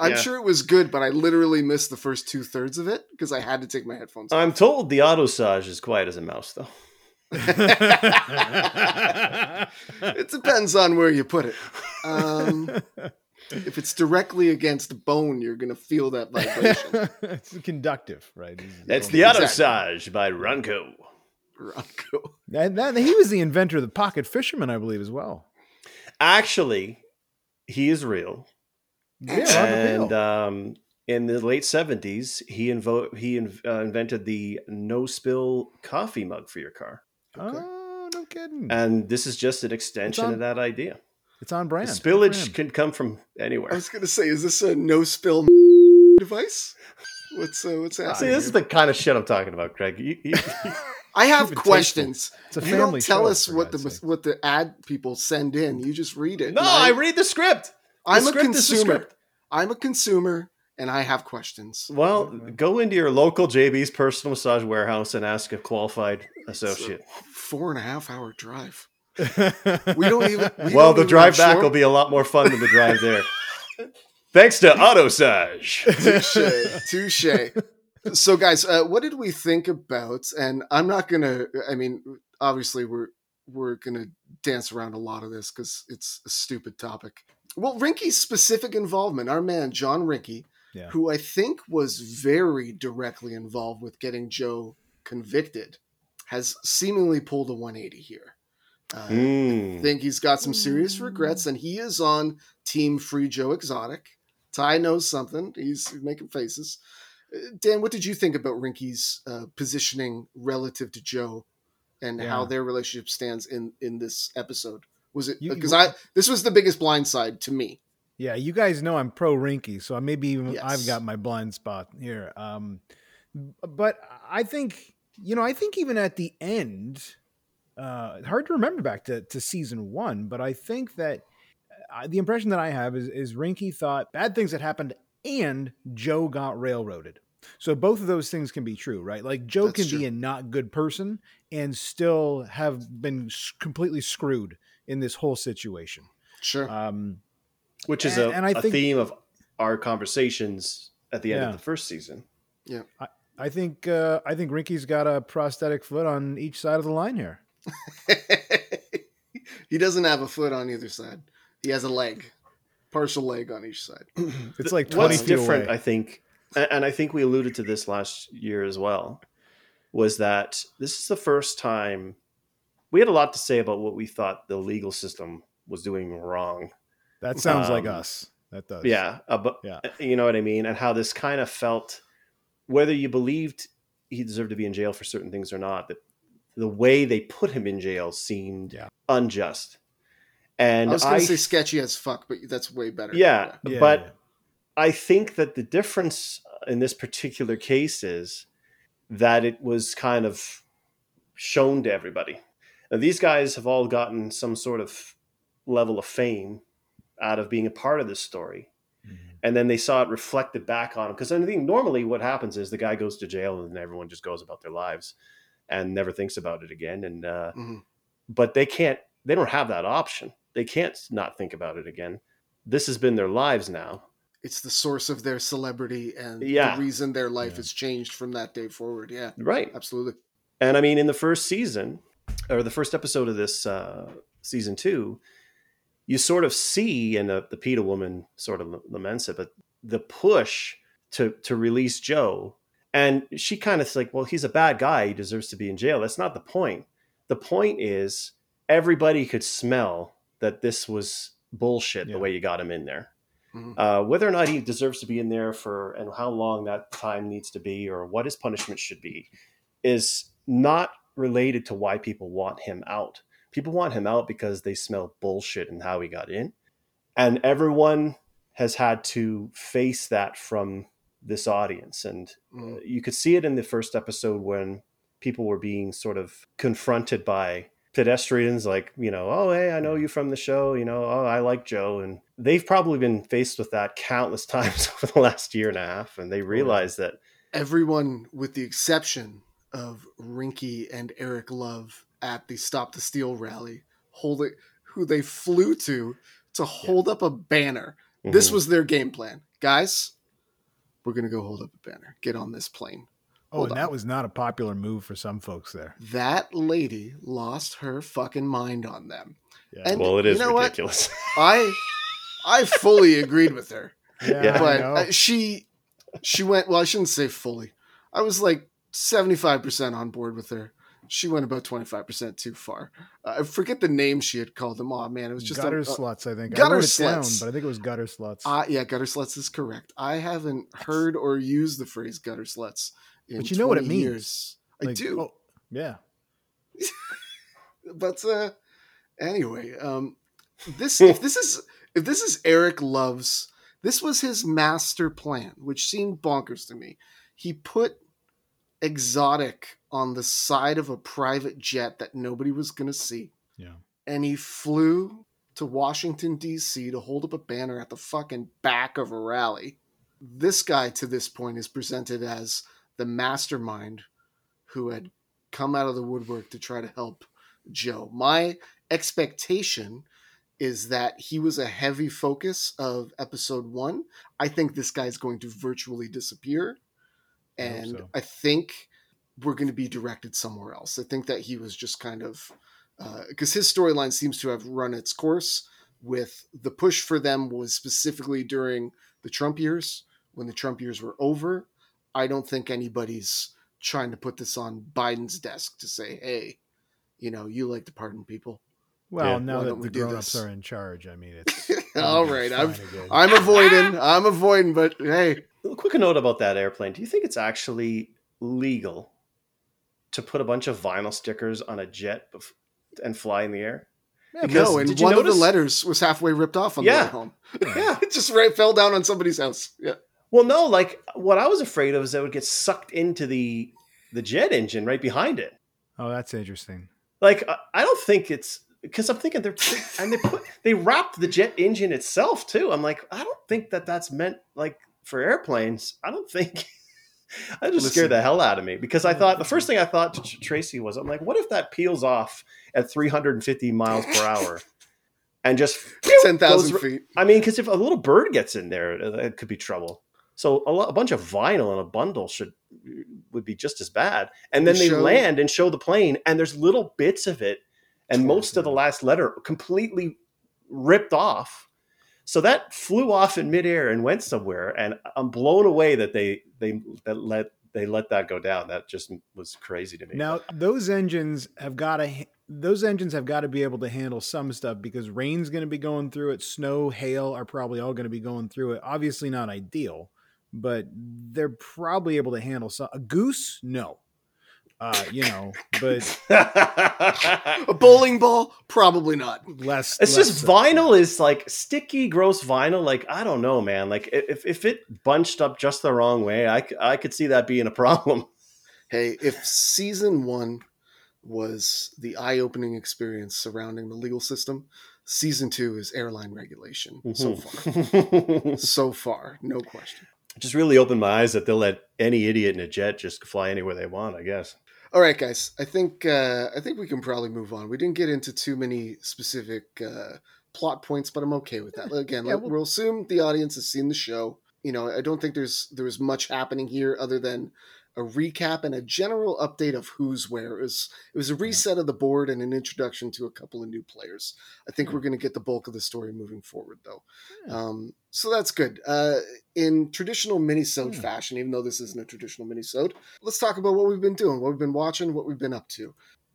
Speaker 2: I'm
Speaker 1: Yeah.
Speaker 2: sure it was good, but I literally missed the first two thirds of it because I had to take my headphones off.
Speaker 1: I'm told the autosage is quiet as a mouse, though.
Speaker 2: it depends on where you put it. Um, if it's directly against the bone, you're gonna feel that vibration.
Speaker 3: it's conductive, right?
Speaker 1: That's the
Speaker 2: Exactly.
Speaker 1: autosage by Runco.
Speaker 2: Ronco.
Speaker 3: And that, he was the inventor of the pocket fisherman, I believe, as well.
Speaker 1: Actually, he is real.
Speaker 3: Yeah, on the
Speaker 1: and
Speaker 3: bill.
Speaker 1: um, in the late 70s, he, invo- he in- uh, invented the no spill coffee mug for your car.
Speaker 3: oh, no kidding!
Speaker 1: And this is just an extension
Speaker 3: on-
Speaker 1: of that idea.
Speaker 3: it's on brand.
Speaker 1: The
Speaker 3: Good for
Speaker 1: spillage
Speaker 3: him.
Speaker 1: can come from anywhere.
Speaker 2: I was gonna say, is this a no spill device? What's uh, what's happening?
Speaker 1: See, this is the kind of shit I'm talking about, Craig. You, you,
Speaker 2: I have
Speaker 3: keep
Speaker 2: questions.
Speaker 3: It's a
Speaker 2: you
Speaker 3: family
Speaker 2: don't tell
Speaker 3: show,
Speaker 2: us what the
Speaker 3: sake.
Speaker 2: what the ad people send in. You just read it.
Speaker 1: no,
Speaker 2: And
Speaker 1: I read the script. The
Speaker 2: I'm a
Speaker 1: script is the
Speaker 2: consumer.
Speaker 1: script.
Speaker 2: I'm a consumer, and I have questions.
Speaker 1: Well, go into your local JB's personal massage warehouse and ask a qualified associate.
Speaker 2: Four and a half hour drive. We don't even. we
Speaker 1: Well,
Speaker 2: don't
Speaker 1: the
Speaker 2: even
Speaker 1: drive back
Speaker 2: shore-
Speaker 1: will be a lot more fun than the drive there. Thanks to Autosage.
Speaker 2: Touche. Touche. So, guys, uh, what did we think about? And I'm not gonna. I mean, obviously, we're we're gonna dance around a lot of this because it's a stupid topic. Well, Reinke's specific involvement, our man John Reinke,
Speaker 3: Yeah.
Speaker 2: who I think was very directly involved with getting Joe convicted, has seemingly pulled a 180 here. Uh, I
Speaker 1: Mm.
Speaker 2: think he's got some serious regrets, and he is on Team Free Joe Exotic. Ty knows something. He's making faces. Uh, Dan, what did you think about Reinke's uh, positioning relative to Joe, and how their relationship stands in in this episode? Was it because I this was the biggest blind side to me?
Speaker 3: Yeah, you guys know I'm pro Reinke, so maybe even
Speaker 2: Yes.
Speaker 3: I've got my blind spot here. Um, but I think you know, I think even at the end, uh, hard to remember back to, to season one, but I think that uh, the impression that I have is is Reinke thought bad things had happened and Joe got railroaded. So both of those things can be true, right? Like Joe
Speaker 2: That's
Speaker 3: can
Speaker 2: true.
Speaker 3: be a not good person and still have been completely screwed in this whole situation.
Speaker 2: Sure.
Speaker 3: Um,
Speaker 1: Which is
Speaker 3: And-
Speaker 1: a,
Speaker 3: and I
Speaker 1: a
Speaker 3: think-
Speaker 1: theme of our conversations at the end
Speaker 3: Yeah.
Speaker 1: of the first season. Yeah.
Speaker 3: I think uh, I think Reinke's got a prosthetic foot on each side of the line here.
Speaker 2: he doesn't have a foot on either side. He has a leg, partial leg on each side.
Speaker 3: It's like 20
Speaker 1: What's different,
Speaker 3: away.
Speaker 1: I think, and I think we alluded to this last year as well, was that this is the first time we had a lot to say about what we thought the legal system was doing wrong.
Speaker 3: That sounds like
Speaker 1: Um,
Speaker 3: us. That does.
Speaker 1: Yeah, uh, but
Speaker 3: Yeah.
Speaker 1: you know what I mean, and how this kind of felt, whether you believed he deserved to be in jail for certain things or not, that the way they put him in jail seemed
Speaker 3: Yeah.
Speaker 1: unjust. And
Speaker 2: I was going to say sketchy as fuck, but that's way better.
Speaker 1: Yeah,
Speaker 3: Yeah,
Speaker 1: but
Speaker 3: yeah.
Speaker 1: I think that the difference in this particular case is that it was kind of shown to everybody. Now, these guys have all gotten some sort of level of fame out of being a part of this story.
Speaker 3: Mhm.
Speaker 1: And then they saw it reflected back on them. Because I think normally what happens is the guy goes to jail and then everyone just goes about their lives and never thinks about it again. And uh,
Speaker 2: Mhm.
Speaker 1: but they can't. They don't have that option. They can't not think about it again. This has been their lives now.
Speaker 2: It's the source of their celebrity and
Speaker 1: Yeah.
Speaker 2: the reason their life
Speaker 3: Yeah.
Speaker 2: has changed from that day forward. Yeah,
Speaker 1: Right.
Speaker 2: absolutely.
Speaker 1: And I mean, in the first season, or the first episode of this uh, season two, you sort of see, and the, the PETA woman sort of laments it, but the push to to release Joe, and she kind of like, well, he's a bad guy, he deserves to be in jail. That's not the point. The point is everybody could smell that this was bullshit
Speaker 3: Yeah.
Speaker 1: the way you got him in there.
Speaker 2: Mhm.
Speaker 1: Uh, whether or not he deserves to be in there for and how long that time needs to be or what his punishment should be is not related to why people want him out. People want him out because they smell bullshit in how he got in. And everyone has had to face that from this audience. And
Speaker 2: Mm.
Speaker 1: you could see it in the first episode when people were being sort of confronted by pedestrians like you know oh hey i know you from the show you know oh i like joe and they've probably been faced with that countless times over the last year and a half and they realize that
Speaker 2: Everyone, with the exception of Reinke and Eric Love at the Stop the Steal rally, holding who they flew to to hold up a banner. This
Speaker 1: Mhm.
Speaker 2: was their game plan, guys. We're gonna go hold up a banner. Get on this plane.
Speaker 3: Oh, and
Speaker 2: on.
Speaker 3: that was not a popular move for some folks there.
Speaker 2: That lady lost her fucking mind on them.
Speaker 3: Yeah.
Speaker 2: And
Speaker 1: well it is
Speaker 2: you know what?
Speaker 1: ridiculous
Speaker 2: I I fully agreed with her.
Speaker 3: yeah, I
Speaker 2: but
Speaker 3: know.
Speaker 2: uh, she she went well i shouldn't say fully i was like 75% on board with her she went about 25% too far uh, i forget the name she had called them oh man it was just
Speaker 3: gutter
Speaker 2: a,
Speaker 3: sluts, I think.
Speaker 2: gutter
Speaker 3: I wrote it down,
Speaker 2: sluts.
Speaker 3: but I think it was gutter sluts.
Speaker 2: uh, yeah gutter sluts is correct i haven't heard or used the phrase gutter sluts in
Speaker 3: But you know what it means.
Speaker 2: years. i
Speaker 3: Like,
Speaker 2: do
Speaker 3: oh, yeah.
Speaker 2: but uh anyway um this if this is if this is eric love's this was his master plan which seemed bonkers to me he put exotic on the side of a private jet that nobody was going to see
Speaker 3: Yeah.
Speaker 2: and he flew to washington d.c to hold up a banner at the fucking back of a rally this guy to this point is presented as the mastermind who had come out of the woodwork to try to help Joe. My expectation is that he was a heavy focus of episode one. I think this guy's going to virtually disappear.
Speaker 3: I
Speaker 2: And
Speaker 3: so.
Speaker 2: I think we're going to be directed somewhere else. I think that he was just kind of uh, because his storyline seems to have run its course with the push for them was specifically during the Trump years when the Trump years were over. I don't think anybody's trying to put this on Biden's desk to say, "Hey, you know, you like to pardon people."
Speaker 3: Well,
Speaker 1: Yeah.
Speaker 3: now that
Speaker 2: don't we
Speaker 3: the
Speaker 2: do
Speaker 3: grown-ups are in charge, I mean, it's
Speaker 2: All
Speaker 3: it'll be
Speaker 2: right,
Speaker 3: fine
Speaker 2: I'm
Speaker 3: again.
Speaker 2: I'm avoiding. I'm avoiding, but hey,
Speaker 1: A quick note about that airplane. Do you think it's actually legal to put a bunch of vinyl stickers on a jet bef- and fly in the air?
Speaker 3: Yeah,
Speaker 1: Because-
Speaker 2: no, and
Speaker 1: did you
Speaker 2: one of the letters was halfway ripped off on the
Speaker 1: Yeah.
Speaker 2: way home.
Speaker 1: Yeah.
Speaker 2: it just right fell down on somebody's house. Yeah.
Speaker 1: Well, no, like what I was afraid of is that it would get sucked into the the jet engine right behind it.
Speaker 3: Oh, that's interesting.
Speaker 1: Like I- I don't think it's because I'm thinking they're and they put they wrapped the jet engine itself too. I'm like I don't think that that's meant like for airplanes. I don't think. I just
Speaker 2: Listen.
Speaker 1: scared the hell out of me because I thought the first thing I thought to Tracy was I'm like, what if that peels off at 350 miles per hour and just
Speaker 2: Ten thousand
Speaker 1: goes-
Speaker 2: feet.
Speaker 1: I mean, because if a little bird gets in there, uh, it it could be trouble. So a, a bunch of vinyl in a bundle should would be just as bad. And then they
Speaker 2: show-
Speaker 1: land and show the plane, and there's little bits of it, and most of the last letter completely ripped off. So that flew off in midair and went somewhere, and I'm blown away that they they that let they let that go down. That just was crazy to me.
Speaker 3: Now those engines have got to those engines have got to be able to handle some stuff because rain's going to be going through it, snow, hail are probably all going to be going through it. Obviously not ideal, but they're probably able to handle some. A goose, no, uh, you know, but
Speaker 2: A bowling ball, probably not.
Speaker 3: less.
Speaker 1: It's
Speaker 3: less
Speaker 1: just
Speaker 3: so.
Speaker 1: vinyl is like sticky, gross vinyl. Like I don't know, man. Like if if it bunched up just the wrong way, I I could see that being a problem.
Speaker 2: Hey, if season one was the eye-opening experience surrounding the legal system, season two is airline regulation. So
Speaker 1: Mm-hmm.
Speaker 2: far, so far, no question.
Speaker 1: just really opened my eyes that they'll let any idiot in a jet just fly anywhere they want. I guess.
Speaker 2: All right, guys. I think uh, I think we can probably move on. We didn't get into too many specific uh, plot points, but I'm okay with that. Again,
Speaker 3: Yeah,
Speaker 2: let-
Speaker 3: we'll-
Speaker 2: we'll assume the audience has seen the show. You know, I don't think there's there was much happening here other than a recap and a general update of who's where. It was it was a reset of the board and an introduction to a couple of new players. I think we're going to get the bulk of the story moving forward, though. Um, so that's good. Uh, in traditional minisode
Speaker 3: Yeah.
Speaker 2: fashion, even though this isn't a traditional minisode, let's talk about what we've been doing, what we've been watching, what we've been up to.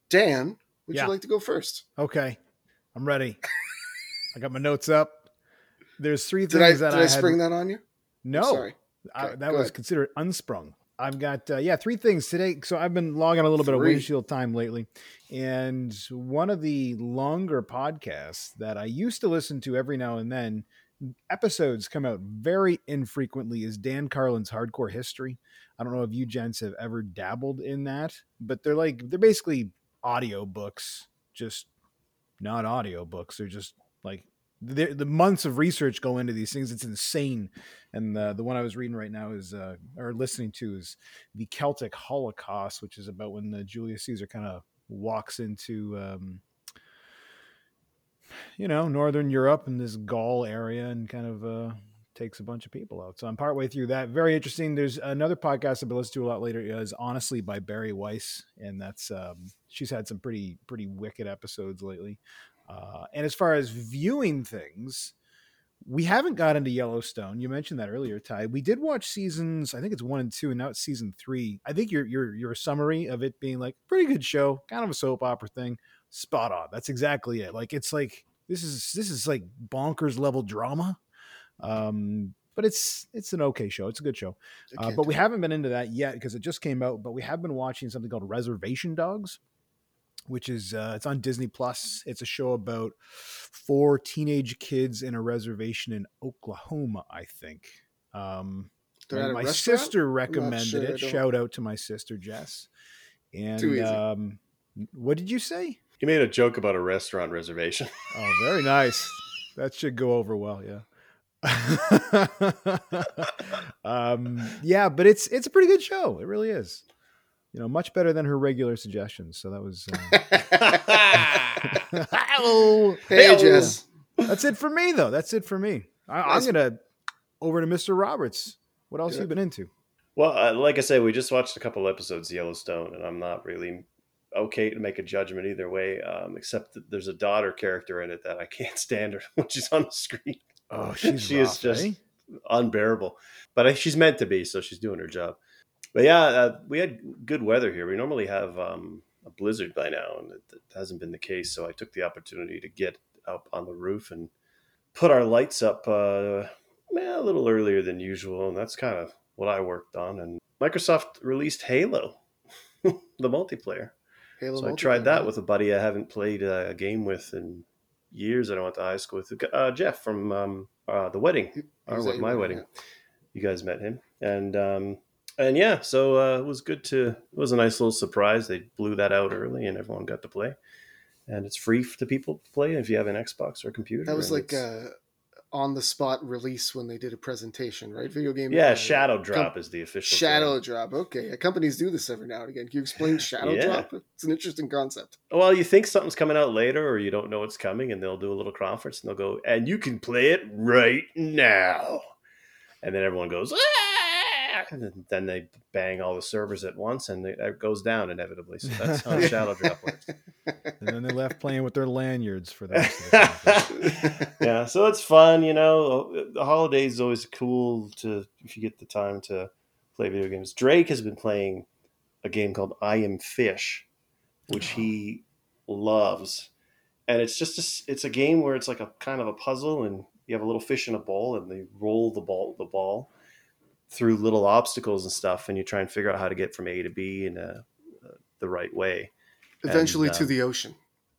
Speaker 2: Dan, would
Speaker 3: Yeah.
Speaker 2: you like to go first?
Speaker 3: Okay, I'm ready. I got my notes up. There's three
Speaker 2: Did I
Speaker 3: things
Speaker 2: did
Speaker 3: that
Speaker 2: I,
Speaker 3: had-
Speaker 2: spring that on you?
Speaker 3: No,
Speaker 2: Sorry.
Speaker 3: I, that was
Speaker 2: ahead.
Speaker 3: considered unsprung. I've got uh, yeah three things today. So I've been logging a little bit of windshield time lately, and one of the longer podcasts that I used to listen to every now and then, episodes come out very infrequently. Is Dan Carlin's Hardcore History? I don't know if you gents have ever dabbled in that, but they're like they're basically audio books just not audiobooks. They're just like the, the months of research go into these things. It's insane. And the the one I was reading right now is uh, or listening to is the Celtic Holocaust, which is about when the Julius Caesar kind of walks into um, you know northern Europe and this Gaul area and kind of uh, takes a bunch of people out. So I'm partway through that. Very interesting. There's another podcast I've been listening to a lot later is Honestly by Bari Weiss, and that's um, she's had some pretty pretty wicked episodes lately. Uh, and as far as viewing things, we haven't got into Yellowstone. You mentioned that earlier, Ty. We did watch seasons. I think it's one and two, and now it's season three. I think your your your summary of it being like pretty good show, kind of a soap opera thing, spot on. That's exactly it. Like it's like this is this is like bonkers level drama. Um, but it's it's an okay show. It's a good show. Uh, but we haven't been into that yet because it just came out. But we have been watching something called Reservation Dogs which is uh, it's on Disney Plus. It's a show about four teenage kids in a reservation in Oklahoma, I think. Um, my, my sister recommended sure, it. Shout out to my sister Jess. And um, what did you say?
Speaker 1: You made a joke about a restaurant reservation.
Speaker 3: oh, very nice. that should go over well. Yeah. um, yeah, but it's it's a pretty good show. It really is you know, much better than her regular suggestions. So that was. Uh...
Speaker 2: Hello, hey Jess.
Speaker 3: That's it for me, though. That's it for me. I, am gonna over to Mr. Roberts. What else Good. have you been into?
Speaker 1: Well, uh, like I said, we just watched a couple episodes of Yellowstone, and I'm not really okay to make a judgment either way. Um, except that there's a daughter character in it that I can't stand her when she's on the screen.
Speaker 3: Oh, she's she rough, is just eh?
Speaker 1: unbearable. But she's meant to be, so she's doing her job but yeah, uh, we had good weather here. We normally have um, a blizzard by now, and it, it, hasn't been the case. So I took the opportunity to get up on the roof and put our lights up uh, a little earlier than usual, and that's kind of what I worked on. And Microsoft released Halo, the multiplayer. Halo so I tried that with a buddy I haven't played a game with in years. I went to high school with uh, Jeff from um, uh, the wedding, or my wedding. Yeah. You guys met him, and um, and yeah, so uh, it was good to. It was a nice little surprise. They blew that out early, and everyone got to play. And it's free to people to play if you have an Xbox or computer.
Speaker 2: That was like a on the spot release when they did a presentation, right? Video game.
Speaker 1: Yeah, uh, Shadow Drop com- is the official.
Speaker 2: Shadow Drop. Okay, companies do this every now and again. Can you explain Shadow yeah. Drop? It's an interesting concept.
Speaker 1: Well, you think something's coming out later, or you don't know what's coming, and they'll do a little conference and they'll go, and you can play it right now, and then everyone goes. Ah! And then they bang all the servers at once, and it goes down inevitably. So that's how Shadow Drop works.
Speaker 3: And then they're left playing with their lanyards for that.
Speaker 1: yeah, so it's fun. You know, the holidays is always cool to if you get the time to play video games. Drake has been playing a game called I Am Fish, which he loves, and it's just a, it's a game where it's like a kind of a puzzle, and you have a little fish in a bowl, and they roll the ball the ball through little obstacles and stuff, and you try and figure out how to get from A to B in a, uh, the right way.
Speaker 2: Eventually and, uh, to the ocean.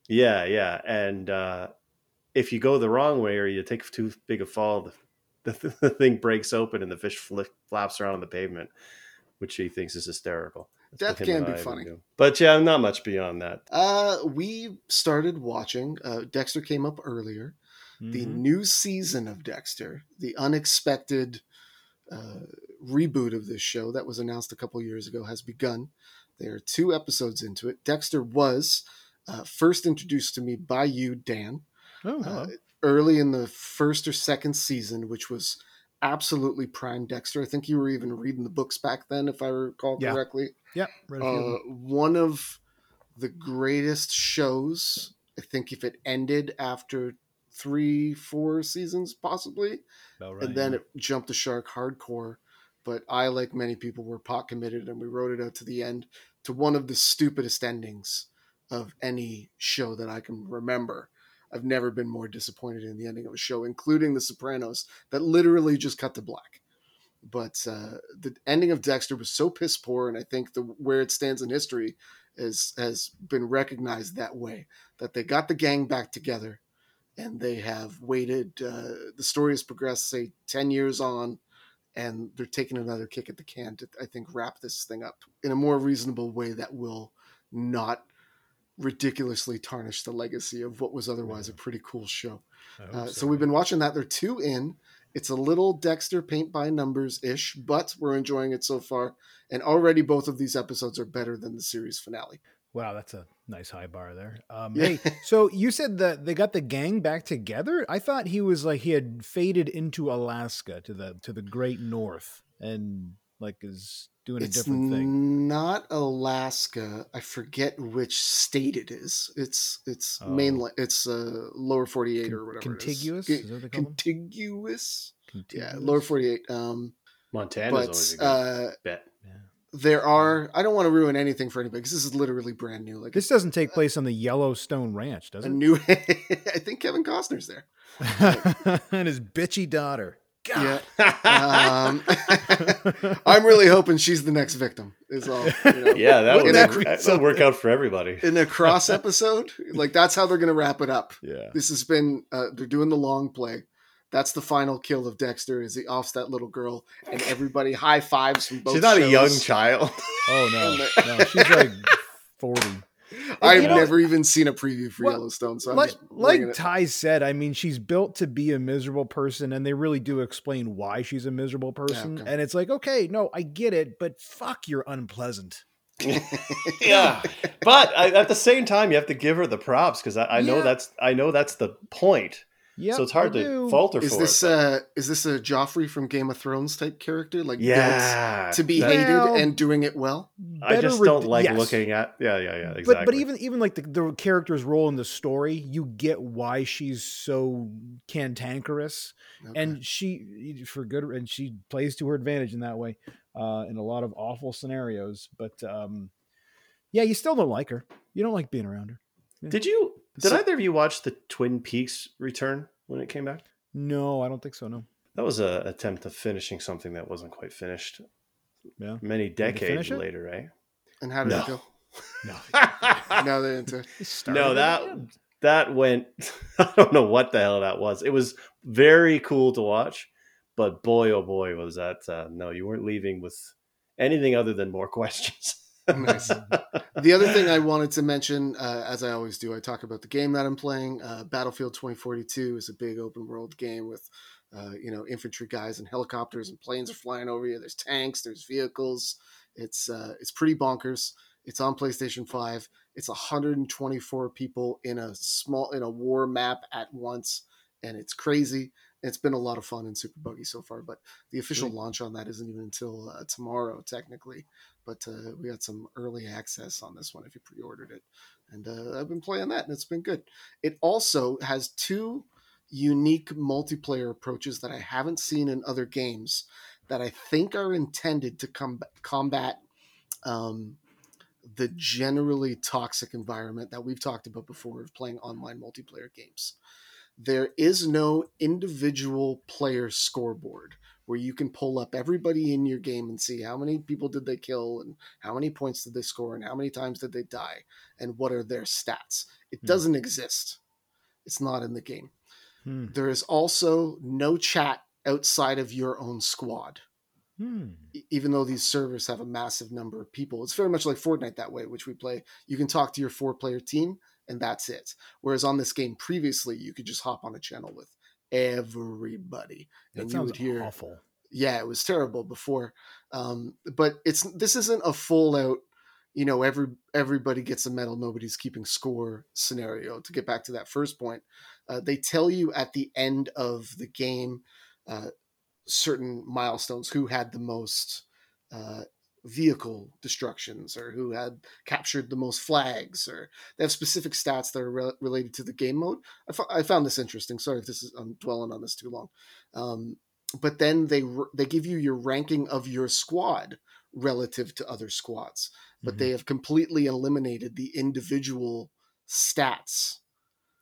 Speaker 1: Yeah, yeah, and uh, if you go the wrong way or you take too big a fall, the, the, the thing breaks open and the fish flip, flaps around on the pavement, which he thinks is hysterical.
Speaker 2: That's that can be funny.
Speaker 1: But yeah, not much beyond that.
Speaker 2: Uh, we started watching. Uh, Dexter came up earlier. Mm-hmm. The new season of Dexter, the unexpected uh, reboot of this show that was announced a couple years ago has begun. There are two episodes into it. Dexter was uh, first introduced to me by you, Dan,
Speaker 3: oh, uh,
Speaker 2: early in the first or second season, which was absolutely prime Dexter. I think you were even reading the books back then, if I recall
Speaker 3: yeah.
Speaker 2: correctly.
Speaker 3: Yeah,
Speaker 2: uh, one of the greatest shows. I think if it ended after three, four seasons, possibly, right, and then yeah. it jumped the shark hardcore but I, like many people, were pot committed and we wrote it out to the end to one of the stupidest endings of any show that I can remember. I've never been more disappointed in the ending of a show, including The Sopranos, that literally just cut to black. But uh, the ending of Dexter was so piss poor, and I think the where it stands in history is has been recognized that way. That they got the gang back together, and they have waited. Uh, the story has progressed, say, ten years on, and they're taking another kick at the can to, I think, wrap this thing up in a more reasonable way that will not ridiculously tarnish the legacy of what was otherwise a pretty cool show. Uh, so we've been watching that. They're two in. It's a little Dexter paint by numbers ish, but we're enjoying it so far. And already both of these episodes are better than the series finale.
Speaker 3: Wow, that's a nice high bar there. Um,
Speaker 2: Yeah.
Speaker 3: Hey, so you said that they got the gang back together. I thought he was like he had faded into Alaska to the to the Great North and like is doing a different thing.
Speaker 2: not Alaska. I forget which state it is. It's it's
Speaker 3: Oh.
Speaker 2: mainland. It's uh, lower forty eight
Speaker 3: Con-
Speaker 2: or whatever.
Speaker 3: contiguous?
Speaker 2: It is.
Speaker 3: Is that what they call them?
Speaker 2: contiguous. Yeah, lower forty eight. Um,
Speaker 1: Montana's
Speaker 2: but
Speaker 1: always a good
Speaker 2: uh,
Speaker 1: bet.
Speaker 3: Yeah.
Speaker 2: There are. I don't want to ruin anything for anybody because this is literally brand new. Like
Speaker 3: This doesn't take place on the Yellowstone Ranch, does
Speaker 2: a
Speaker 3: it?
Speaker 2: new. I think Kevin Costner's there.
Speaker 3: and his bitchy daughter.
Speaker 2: Yeah.
Speaker 3: God.
Speaker 2: Um, I'm really hoping she's the next victim. Is all. You know?
Speaker 1: yeah, that
Speaker 2: Wouldn't
Speaker 1: would
Speaker 2: that
Speaker 1: that would work out for everybody.
Speaker 2: In a cross episode, like that's how they're going to wrap it up.
Speaker 3: yeah.
Speaker 2: This has been. Uh, they're doing the long play. That's the final kill of Dexter. Is he offs that little girl, and everybody high fives from both.
Speaker 1: She's not a young child.
Speaker 3: Oh no, no, she's like forty.
Speaker 2: I've
Speaker 3: You know-
Speaker 2: never even seen a preview for
Speaker 3: Well,
Speaker 2: Yellowstone, so I'm
Speaker 3: like
Speaker 2: just
Speaker 3: like
Speaker 2: bringing it.
Speaker 3: Ty said, I mean, she's built to be a miserable person, and they really do explain why she's a miserable person.
Speaker 2: okay.
Speaker 3: And it's like, okay, no, I get it, but fuck, you're unpleasant.
Speaker 1: yeah, but I, at the same time, you have to give her the props because I, I know
Speaker 3: Yeah.
Speaker 1: that's I know that's the point.
Speaker 3: Yeah,
Speaker 1: so it's hard
Speaker 3: I
Speaker 1: to
Speaker 3: do.
Speaker 1: fault
Speaker 2: Is
Speaker 1: for
Speaker 2: this
Speaker 1: it.
Speaker 2: uh is this a Joffrey from Game of Thrones type character? Like built
Speaker 1: yeah,
Speaker 2: to be
Speaker 1: that-
Speaker 2: hated
Speaker 3: Well-
Speaker 2: and doing it well?
Speaker 1: I
Speaker 3: Better
Speaker 1: just
Speaker 3: rid-
Speaker 1: don't like
Speaker 3: yes.
Speaker 1: looking at. Yeah, yeah, yeah. Exactly.
Speaker 3: But but even even like the, the character's role in the story, you get why she's so cantankerous,
Speaker 2: Okay.
Speaker 3: and she for good and she plays to her advantage in that way, uh, in a lot of awful scenarios. But um, yeah, you still don't like her. You don't like being around her.
Speaker 1: did you? Did
Speaker 2: So-
Speaker 1: either of you watch the Twin Peaks return when it came back?
Speaker 3: No, I don't think so. No.
Speaker 1: That was a attempt of finishing something that wasn't quite finished.
Speaker 3: Yeah.
Speaker 1: Many decades
Speaker 3: finish it?
Speaker 1: later, right?
Speaker 2: and how did
Speaker 1: No.
Speaker 2: it go?
Speaker 3: No.
Speaker 2: No, they didn't.
Speaker 1: no, that that went. I don't know what the hell that was. It was very cool to watch, but boy, oh boy, was that uh, no! You weren't leaving with anything other than more questions.
Speaker 2: Nice. The other thing I wanted to mention, uh, as I always do, I talk about the game that I'm playing. Uh, Battlefield 2042 is a big open world game with, uh, you know, infantry guys and helicopters and planes are flying over you. There's tanks, there's vehicles. It's uh, it's pretty bonkers. It's on PlayStation 5. It's 124 people in a small in a war map at once, and it's crazy. It's been a lot of fun and super buggy so far, but the official launch on that isn't even until uh, tomorrow, technically but uh, we got some early access on this one if you pre-ordered it and uh, i've been playing that and it's been good. It also has two unique multiplayer approaches that i haven't seen in other games that i think are intended to com- combat um, the generally toxic environment that we've talked about before of playing online multiplayer games there is no individual player scoreboard where you can pull up everybody in your game and see how many people did they kill and how many points did they score and how many times did they die and what are their stats. It
Speaker 3: Hmm.
Speaker 2: doesn't exist. It's not in the game.
Speaker 3: Hmm.
Speaker 2: There is also no chat outside of your own squad.
Speaker 3: Hmm.
Speaker 2: Even though these servers have a massive number of people, it's very much like Fortnite that way, which we play. You can talk to your four player team, and that's it. Whereas on this game previously, you could just hop on a channel with everybody
Speaker 3: That
Speaker 2: and you would hear
Speaker 3: awful.
Speaker 2: yeah it was terrible before um but it's this isn't a full out you know every everybody gets a medal nobody's keeping score scenario to get back to that first point uh, they tell you at the end of the game uh, certain milestones who had the most uh, vehicle destructions or who had captured the most flags or they have specific stats that are re- related to the game mode I found this interesting sorry if this is i'm dwelling on this too long um, but then they r- they give you your ranking of your squad relative to other squads but
Speaker 3: Mhm.
Speaker 2: they have completely eliminated the individual stats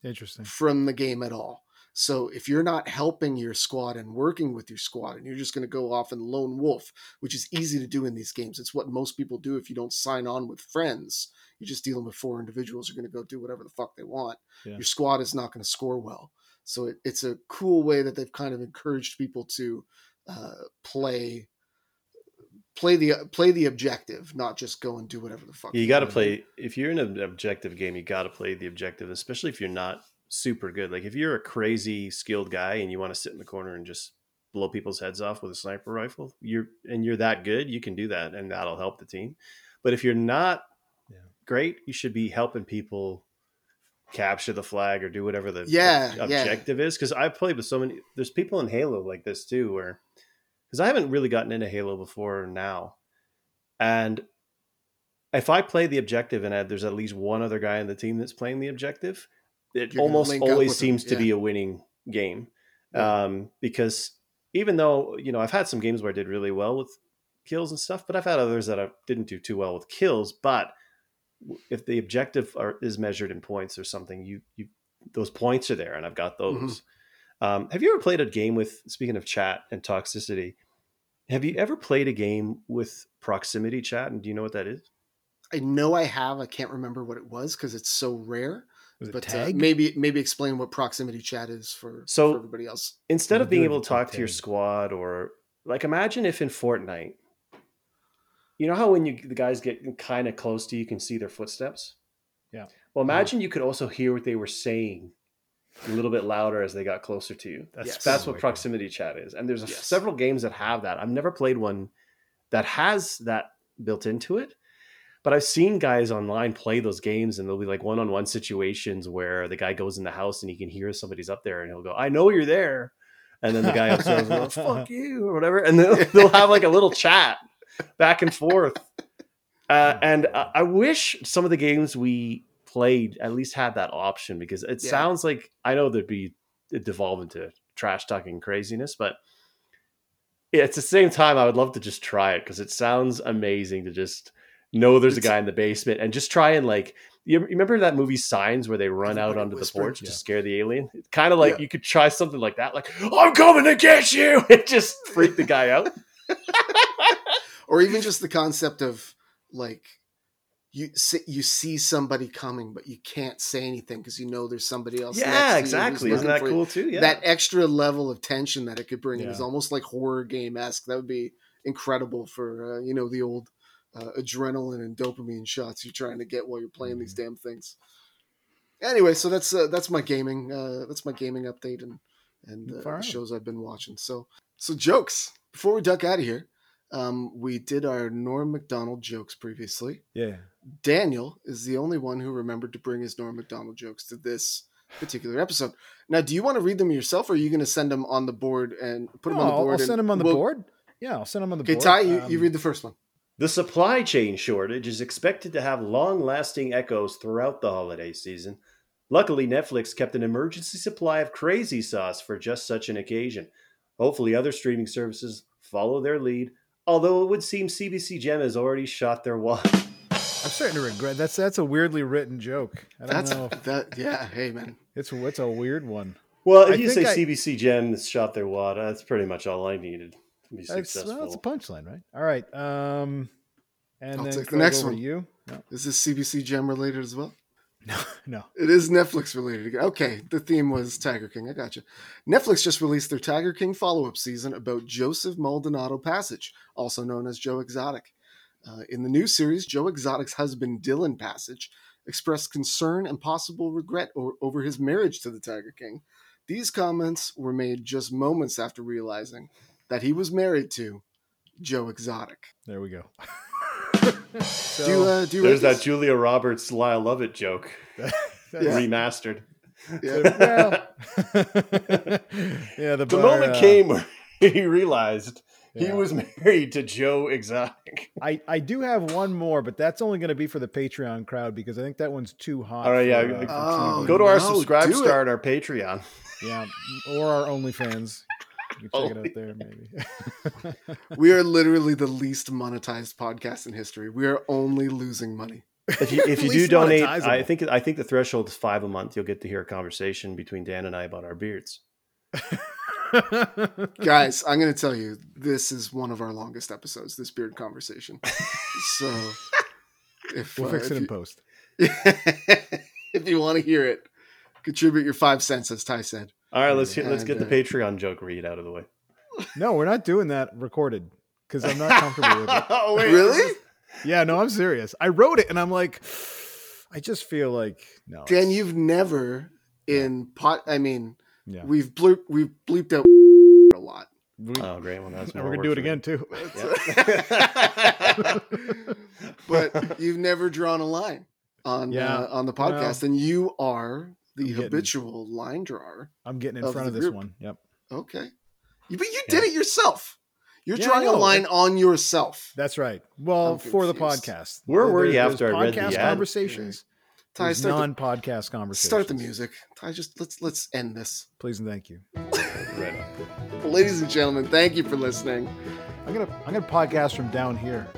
Speaker 3: Interesting.
Speaker 2: from the game at all so if you're not helping your squad and working with your squad and you're just going to go off and lone wolf which is easy to do in these games it's what most people do if you don't sign on with friends you're just dealing with four individuals who are going to go do whatever the fuck they want
Speaker 3: Yeah.
Speaker 2: your squad is not going to score well so it, it's a cool way that they've kind of encouraged people to uh, play play the play the objective, not just go and do whatever the fuck.
Speaker 1: You got to play if you're in an objective game. You got to play the objective, especially if you're not super good. Like if you're a crazy skilled guy and you want to sit in the corner and just blow people's heads off with a sniper rifle, you're and you're that good, you can do that, and that'll help the team. But if you're not
Speaker 3: Yeah.
Speaker 1: great, you should be helping people capture the flag or do whatever the
Speaker 2: Yeah,
Speaker 1: ob-
Speaker 2: yeah.
Speaker 1: objective is. Because I've played with so many. There's people in Halo like this too, where because I haven't really gotten into Halo before now, and if I play the objective and I, there's at least one other guy in the team that's playing the objective, it almost always seems to be a winning game.
Speaker 2: Yeah.
Speaker 1: Um, because even though you know I've had some games where I did really well with kills and stuff, but I've had others that I didn't do too well with kills. But if the objective are, is measured in points or something, you you those points are there, and I've got those.
Speaker 2: Mm-hmm.
Speaker 1: Um, have you ever played a game with speaking of chat and toxicity? Have you ever played a game with proximity chat? And do you know what that is?
Speaker 2: I know I have. I can't remember what it was because it's so rare.
Speaker 3: Was it
Speaker 2: But uh, maybe maybe explain what proximity chat is for,
Speaker 1: So-
Speaker 2: for everybody else.
Speaker 1: Instead of being able to talk
Speaker 3: top
Speaker 1: to your squad or like imagine if in Fortnite, you know how when you the guys get kind of close to you, you can see their footsteps.
Speaker 3: Yeah.
Speaker 1: Well, imagine you could also hear what they were saying a little bit louder as they got closer to you. That's
Speaker 2: Yes.
Speaker 1: that's what proximity chat is. And there's a,
Speaker 2: Yes.
Speaker 1: several games that have that. I've never played one that has that built into it. But I've seen guys online play those games and there'll be like one-on-one situations where the guy goes in the house and he can hear somebody's up there and he'll go, "I know you're there." And then the guy upstairs will go, "Fuck you" or whatever and they'll, they'll have like a little chat back and forth. Uh, and I I wish some of the games we played at least had that option because it
Speaker 2: Yeah.
Speaker 1: sounds like I know there'd be it devolve into trash talking craziness, but at the same time I would love to just try it because it sounds amazing to just know there's a guy in the basement and just try and like you remember that movie Signs where they run out onto the porch
Speaker 3: Yeah.
Speaker 1: to scare the alien? Kind of like
Speaker 2: Yeah.
Speaker 1: you could try something like that, like I'm coming to get you. It just freak the guy out.
Speaker 2: or even just the concept of like you see, you see somebody coming but you can't say anything because you know there's somebody else next to you
Speaker 1: Yeah, exactly. Isn't that
Speaker 2: for you.
Speaker 1: cool too? Yeah.
Speaker 2: that extra level of tension that it could bring in is almost like horror game esque that would be incredible for uh, you know the old uh, adrenaline and dopamine shots you're trying to get while you're playing these damn things anyway so that's uh, that's my gaming uh, that's my gaming update and and uh, the shows I've been watching so so jokes before we duck out of here um, we did our Norm Macdonald jokes previously
Speaker 3: Yeah.
Speaker 2: Daniel is the only one who remembered to bring his Norm Macdonald jokes to this particular episode. Now, do you want to read them yourself, or are you going to send them on the board and put them on the board?
Speaker 3: I'll send them on the
Speaker 2: we'll-
Speaker 3: board. Yeah, I'll send them on the
Speaker 2: Okay,
Speaker 3: board.
Speaker 2: Ty, you, you
Speaker 3: Um,
Speaker 2: read the first one.
Speaker 1: The supply chain shortage is expected to have long lasting echoes throughout the holiday season. Luckily, Netflix kept an emergency supply of crazy sauce for just such an occasion. Hopefully, other streaming services follow their lead, although it would seem CBC Gem has already shot their wad.
Speaker 3: I'm starting to regret that's that's a weirdly written joke. I don't
Speaker 2: That's
Speaker 3: know.
Speaker 2: that. Yeah. Hey, man.
Speaker 3: It's it's a weird one.
Speaker 1: Well,
Speaker 3: I
Speaker 1: if you say
Speaker 3: I-
Speaker 1: CBC Gem has shot their wad, that's pretty much all I needed to be
Speaker 3: That's, well, it's a punchline, right? All right. Um, and
Speaker 2: I'll
Speaker 3: then
Speaker 2: take the next one.
Speaker 3: You? No,
Speaker 2: Is this CBC Gem related as well?
Speaker 3: no, no.
Speaker 2: It is Netflix related. Okay, the theme was Tiger King. I got you. Netflix just released their Tiger King follow up season about Joseph Maldonado Passage, also known as Joe Exotic. Uh, in the new series, Joe Exotic's husband Dillon Passage expressed concern and possible regret o- over his marriage to the Tiger King. These comments were made just moments after realizing that he was married to Joe Exotic.
Speaker 3: There we go. so,
Speaker 2: do you, uh, do you
Speaker 1: There's that
Speaker 2: this?
Speaker 1: Julia Roberts Lyle Lovett joke
Speaker 3: that's-
Speaker 1: remastered.
Speaker 2: Yeah.
Speaker 3: yeah. The,
Speaker 1: The moment
Speaker 3: uh,
Speaker 1: came where he realized he was married to Joe Exotic.
Speaker 3: I, I do have one more, but that's only going to be for the Patreon crowd because I think that one's too hot.
Speaker 1: All right, yeah,
Speaker 3: for, uh,
Speaker 2: Oh,
Speaker 1: Go to our
Speaker 2: no,
Speaker 1: subscribe
Speaker 2: do
Speaker 1: star on our Patreon.
Speaker 3: yeah, or our OnlyFans. You can check it out there, maybe.
Speaker 2: We are literally the least monetized podcast in history. We are only losing money.
Speaker 1: If you if you do donate. I think I think the threshold is five a month. You'll get to hear a conversation between Dan and I about our beards.
Speaker 2: Guys, I'm going to tell you, this is one of our longest episodes, this beard conversation. so if,
Speaker 3: we'll
Speaker 2: uh,
Speaker 3: fix
Speaker 2: if
Speaker 3: it in post.
Speaker 2: if you want to hear it, contribute your five cents, as Ty said.
Speaker 1: All right, let's hear, let's get the
Speaker 2: uh,
Speaker 1: Patreon joke read out of the way.
Speaker 3: No, we're not doing that recorded because I'm not comfortable with it.
Speaker 1: oh wait,
Speaker 2: Really?
Speaker 3: Yeah, no, I'm serious. I wrote it and I'm like, I just feel like no.
Speaker 2: Dan, you've never in pot. I mean,
Speaker 3: yeah.
Speaker 2: we've bleep, we've bleeped out a lot.
Speaker 3: We,
Speaker 1: Oh great, well that's
Speaker 3: we're gonna do it
Speaker 1: for me.
Speaker 3: again too.
Speaker 2: but you've never drawn a line on
Speaker 3: Yeah,
Speaker 2: uh, on the podcast, and you are the
Speaker 3: I'm getting-
Speaker 2: habitual line drawer.
Speaker 3: I'm getting in
Speaker 2: Of
Speaker 3: front of this
Speaker 2: group.
Speaker 3: one. Yep.
Speaker 2: Okay, You- but you did it yourself. You're
Speaker 3: Yeah,
Speaker 2: drawing a line on yourself.
Speaker 3: That's right. Well, for the podcast.
Speaker 1: Where were
Speaker 3: There-
Speaker 1: you after I read the
Speaker 3: podcast
Speaker 1: ad?
Speaker 3: conversations?
Speaker 2: Ty, start
Speaker 3: non-podcast conversations.
Speaker 2: start the music. Ty, just let's let's end this.
Speaker 3: please and thank you.
Speaker 1: Right on.
Speaker 2: Ladies and gentlemen, thank you for listening.
Speaker 3: I'm gonna I'm gonna podcast from down here.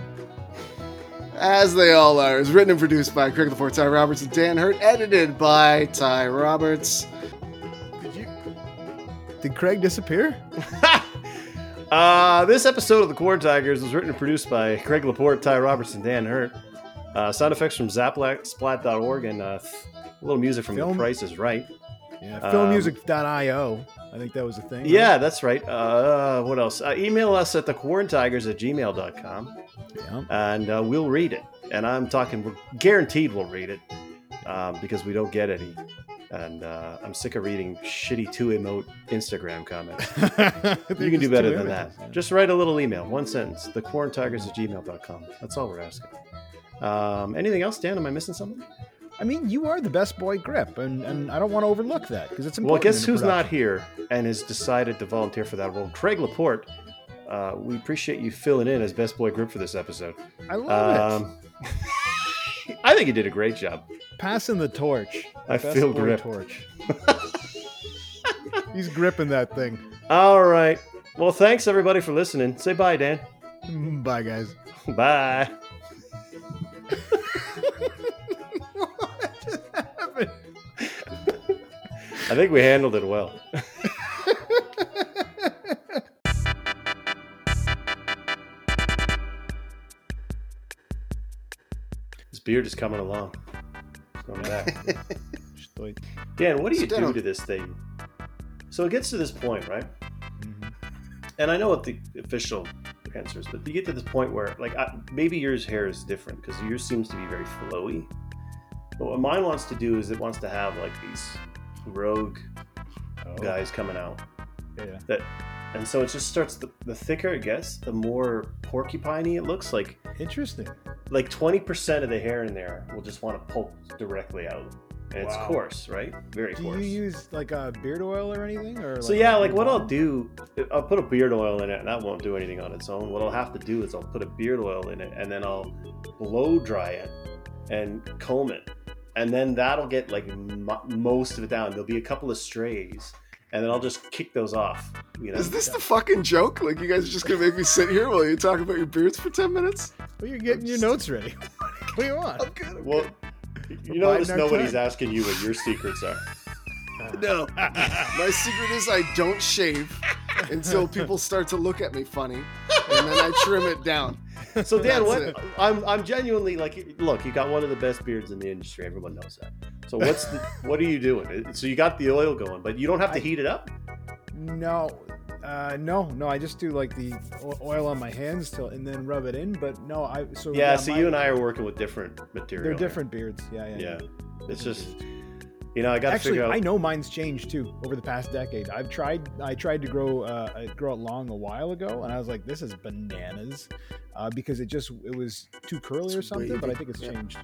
Speaker 2: As they all are, is written and produced by Craig LaForte, Ty Roberts, and Dan Hurt, edited by Ty Roberts.
Speaker 3: Did you? Did Craig disappear?
Speaker 1: Uh, this episode of the Quarantigers was written and produced by Craig Laporte, Ty Roberts, and Dan Hurt. Uh, sound effects from Zapsplat.org and uh, a little music from
Speaker 3: Film-
Speaker 1: The Price is Right.
Speaker 3: Yeah.
Speaker 1: Um,
Speaker 3: Filmmusic.io. I think that was a thing. right?
Speaker 1: Yeah, that's right. Uh, what else? Uh, email us at thecorntigers at gmail.com
Speaker 3: Yeah.
Speaker 1: and uh, we'll read it. And I'm talking, we're guaranteed we'll read it um, because we don't get any. And uh, I'm sick of reading shitty two emote Instagram comments. You can do better than that. Just write a little email, one sentence, thecorntigers at gmail.com. That's all we're asking. Um, anything else, Dan? Am I missing something?
Speaker 3: I mean, you are the best boy grip, and, and I don't want to overlook that because it's important. Well, guess
Speaker 1: who's not here and has decided to volunteer for that role? Craig Laporte. Uh, we appreciate you filling in as best boy grip for this episode.
Speaker 3: I love
Speaker 1: Um, I think you did a great job.
Speaker 3: Passing the torch.
Speaker 1: I
Speaker 3: Best
Speaker 1: feel gripped.
Speaker 3: torch. He's gripping that thing.
Speaker 1: All right. Well, thanks everybody for listening. Say bye, Dan.
Speaker 3: Bye, guys.
Speaker 1: Bye. I think we handled it well. this beard is coming along. It's going back. Dan, what do you do to this thing? So it gets to this point, right?
Speaker 3: Mhm.
Speaker 1: And I know what the official answer is, but you get to this point where, like, I, maybe yours hair is different because yours seems to be very flowy. But what mine wants to do is it wants to have like these rogue
Speaker 3: Oh,
Speaker 1: guys coming out.
Speaker 3: yeah.
Speaker 1: That, and so it just starts. The, the thicker it gets, the more porcupiney it looks. Like
Speaker 3: Interesting.
Speaker 1: like twenty percent of the hair in there will just want to poke directly out, and it's coarse, right? Very
Speaker 3: Do
Speaker 1: coarse.
Speaker 3: you use like a beard oil or anything? Or
Speaker 1: So yeah, like what I'll do, I'll put a beard oil in it, and that won't do anything on its own. What I'll have to do is I'll put a beard oil in it, and then I'll blow dry it and comb it, and then that'll get like mo most of it down. There'll be a couple of strays, and then I'll just kick those off. You know,
Speaker 2: Is this the fucking joke? Like you guys are just gonna make me sit here while you talk about your beards for ten minutes?
Speaker 3: Well, you're getting your notes ready. what do you want?
Speaker 2: I'm good. I'm
Speaker 1: well,
Speaker 2: good.
Speaker 1: you notice
Speaker 3: Biding
Speaker 1: nobody's
Speaker 3: time.
Speaker 1: asking you what your secrets are.
Speaker 2: No, my secret is I don't shave until people start to look at me funny, and then I trim it down.
Speaker 1: So Dan,
Speaker 2: That's
Speaker 1: what
Speaker 2: it.
Speaker 1: I'm I'm genuinely like, look, you got one of the best beards in the industry. Everyone knows that. So what's the, what are you doing? So you got the oil going, but you don't have to
Speaker 3: I-
Speaker 1: heat it up.
Speaker 3: No, uh, no, no. I just do like the oil on my hands till and then rub it in. But no, I so
Speaker 1: Yeah. so
Speaker 3: my-
Speaker 1: you and I are working with different material.
Speaker 3: They're different beards. Yeah, yeah.
Speaker 1: Yeah. It's just. You know I got to
Speaker 3: Actually,
Speaker 1: figure out.
Speaker 3: I know mine's changed too over the past decade. I've tried. I tried to grow uh, grow it long a while ago, and I was like, "This is bananas," uh, because it just it was too curly or
Speaker 2: It's
Speaker 3: something. But I think it's
Speaker 2: Yeah.
Speaker 3: changed.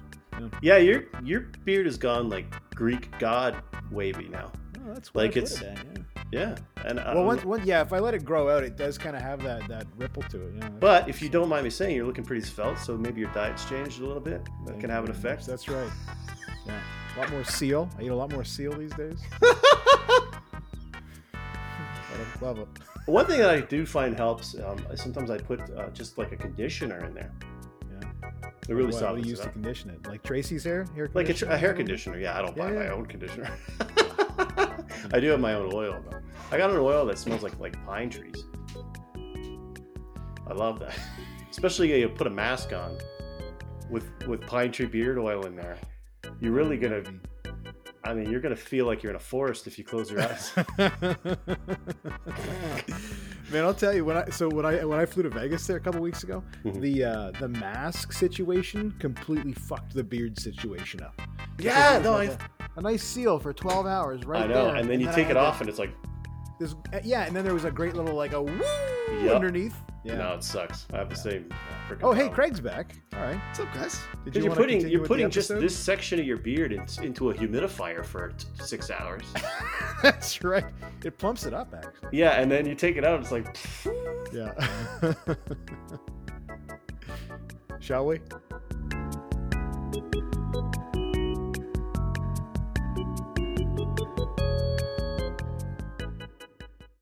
Speaker 1: Yeah, your your beard has gone like Greek god wavy now.
Speaker 3: Oh, that's where
Speaker 1: Like it's-
Speaker 3: it at, yeah.
Speaker 1: Yeah, and um,
Speaker 3: Well, once, once, yeah, if I let it grow out, it does kind of have that that ripple to it. Yeah,
Speaker 1: but if you don't mind me saying, you're looking pretty svelte, so maybe your diet's changed a little bit. That
Speaker 3: Thank
Speaker 1: can have an effect.
Speaker 3: much. That's right. Yeah, a lot more seal. I eat a lot more seal these days. Love it. Love it.
Speaker 1: One thing that I do find helps. Um, sometimes I put uh, just like a conditioner in there.
Speaker 3: Yeah.
Speaker 1: It really
Speaker 3: what, what do
Speaker 1: softens
Speaker 3: use to condition it? Like Tracy's hair? hair
Speaker 1: Like a, tr- a hair
Speaker 3: conditioner?
Speaker 1: Yeah, I don't buy
Speaker 3: Yeah,
Speaker 1: my own conditioner. I do have my own oil though. I got an oil that smells like like pine trees. I love that. Especially you put a mask on with with pine tree beard oil in there. You're really gonna. I mean, you're gonna feel like you're in a forest if you close your eyes.
Speaker 3: Man, I'll tell you when I so when I when I flew to Vegas there a couple weeks ago,
Speaker 1: Mhm.
Speaker 3: the uh, the mask situation completely fucked the beard situation up.
Speaker 1: Yeah, no,
Speaker 3: like a, a nice seal for twelve hours, right there.
Speaker 1: I know.
Speaker 3: there,
Speaker 1: And then you
Speaker 3: I
Speaker 1: take it off, and it's like,
Speaker 3: This, yeah, and then there was a great little like a woo
Speaker 1: Yep.
Speaker 3: underneath. Yeah.
Speaker 1: no, it sucks. I have the same. freaking
Speaker 3: Oh, hey,
Speaker 1: problem.
Speaker 3: Craig's back. All right.
Speaker 2: What's up, guys?
Speaker 3: Did
Speaker 1: Because you're putting you're putting just this section of your beard in, into a humidifier for t- six hours.
Speaker 3: That's right. It plumps it up, actually.
Speaker 1: yeah, and then you take it out. It's like,
Speaker 3: Yeah. Shall we?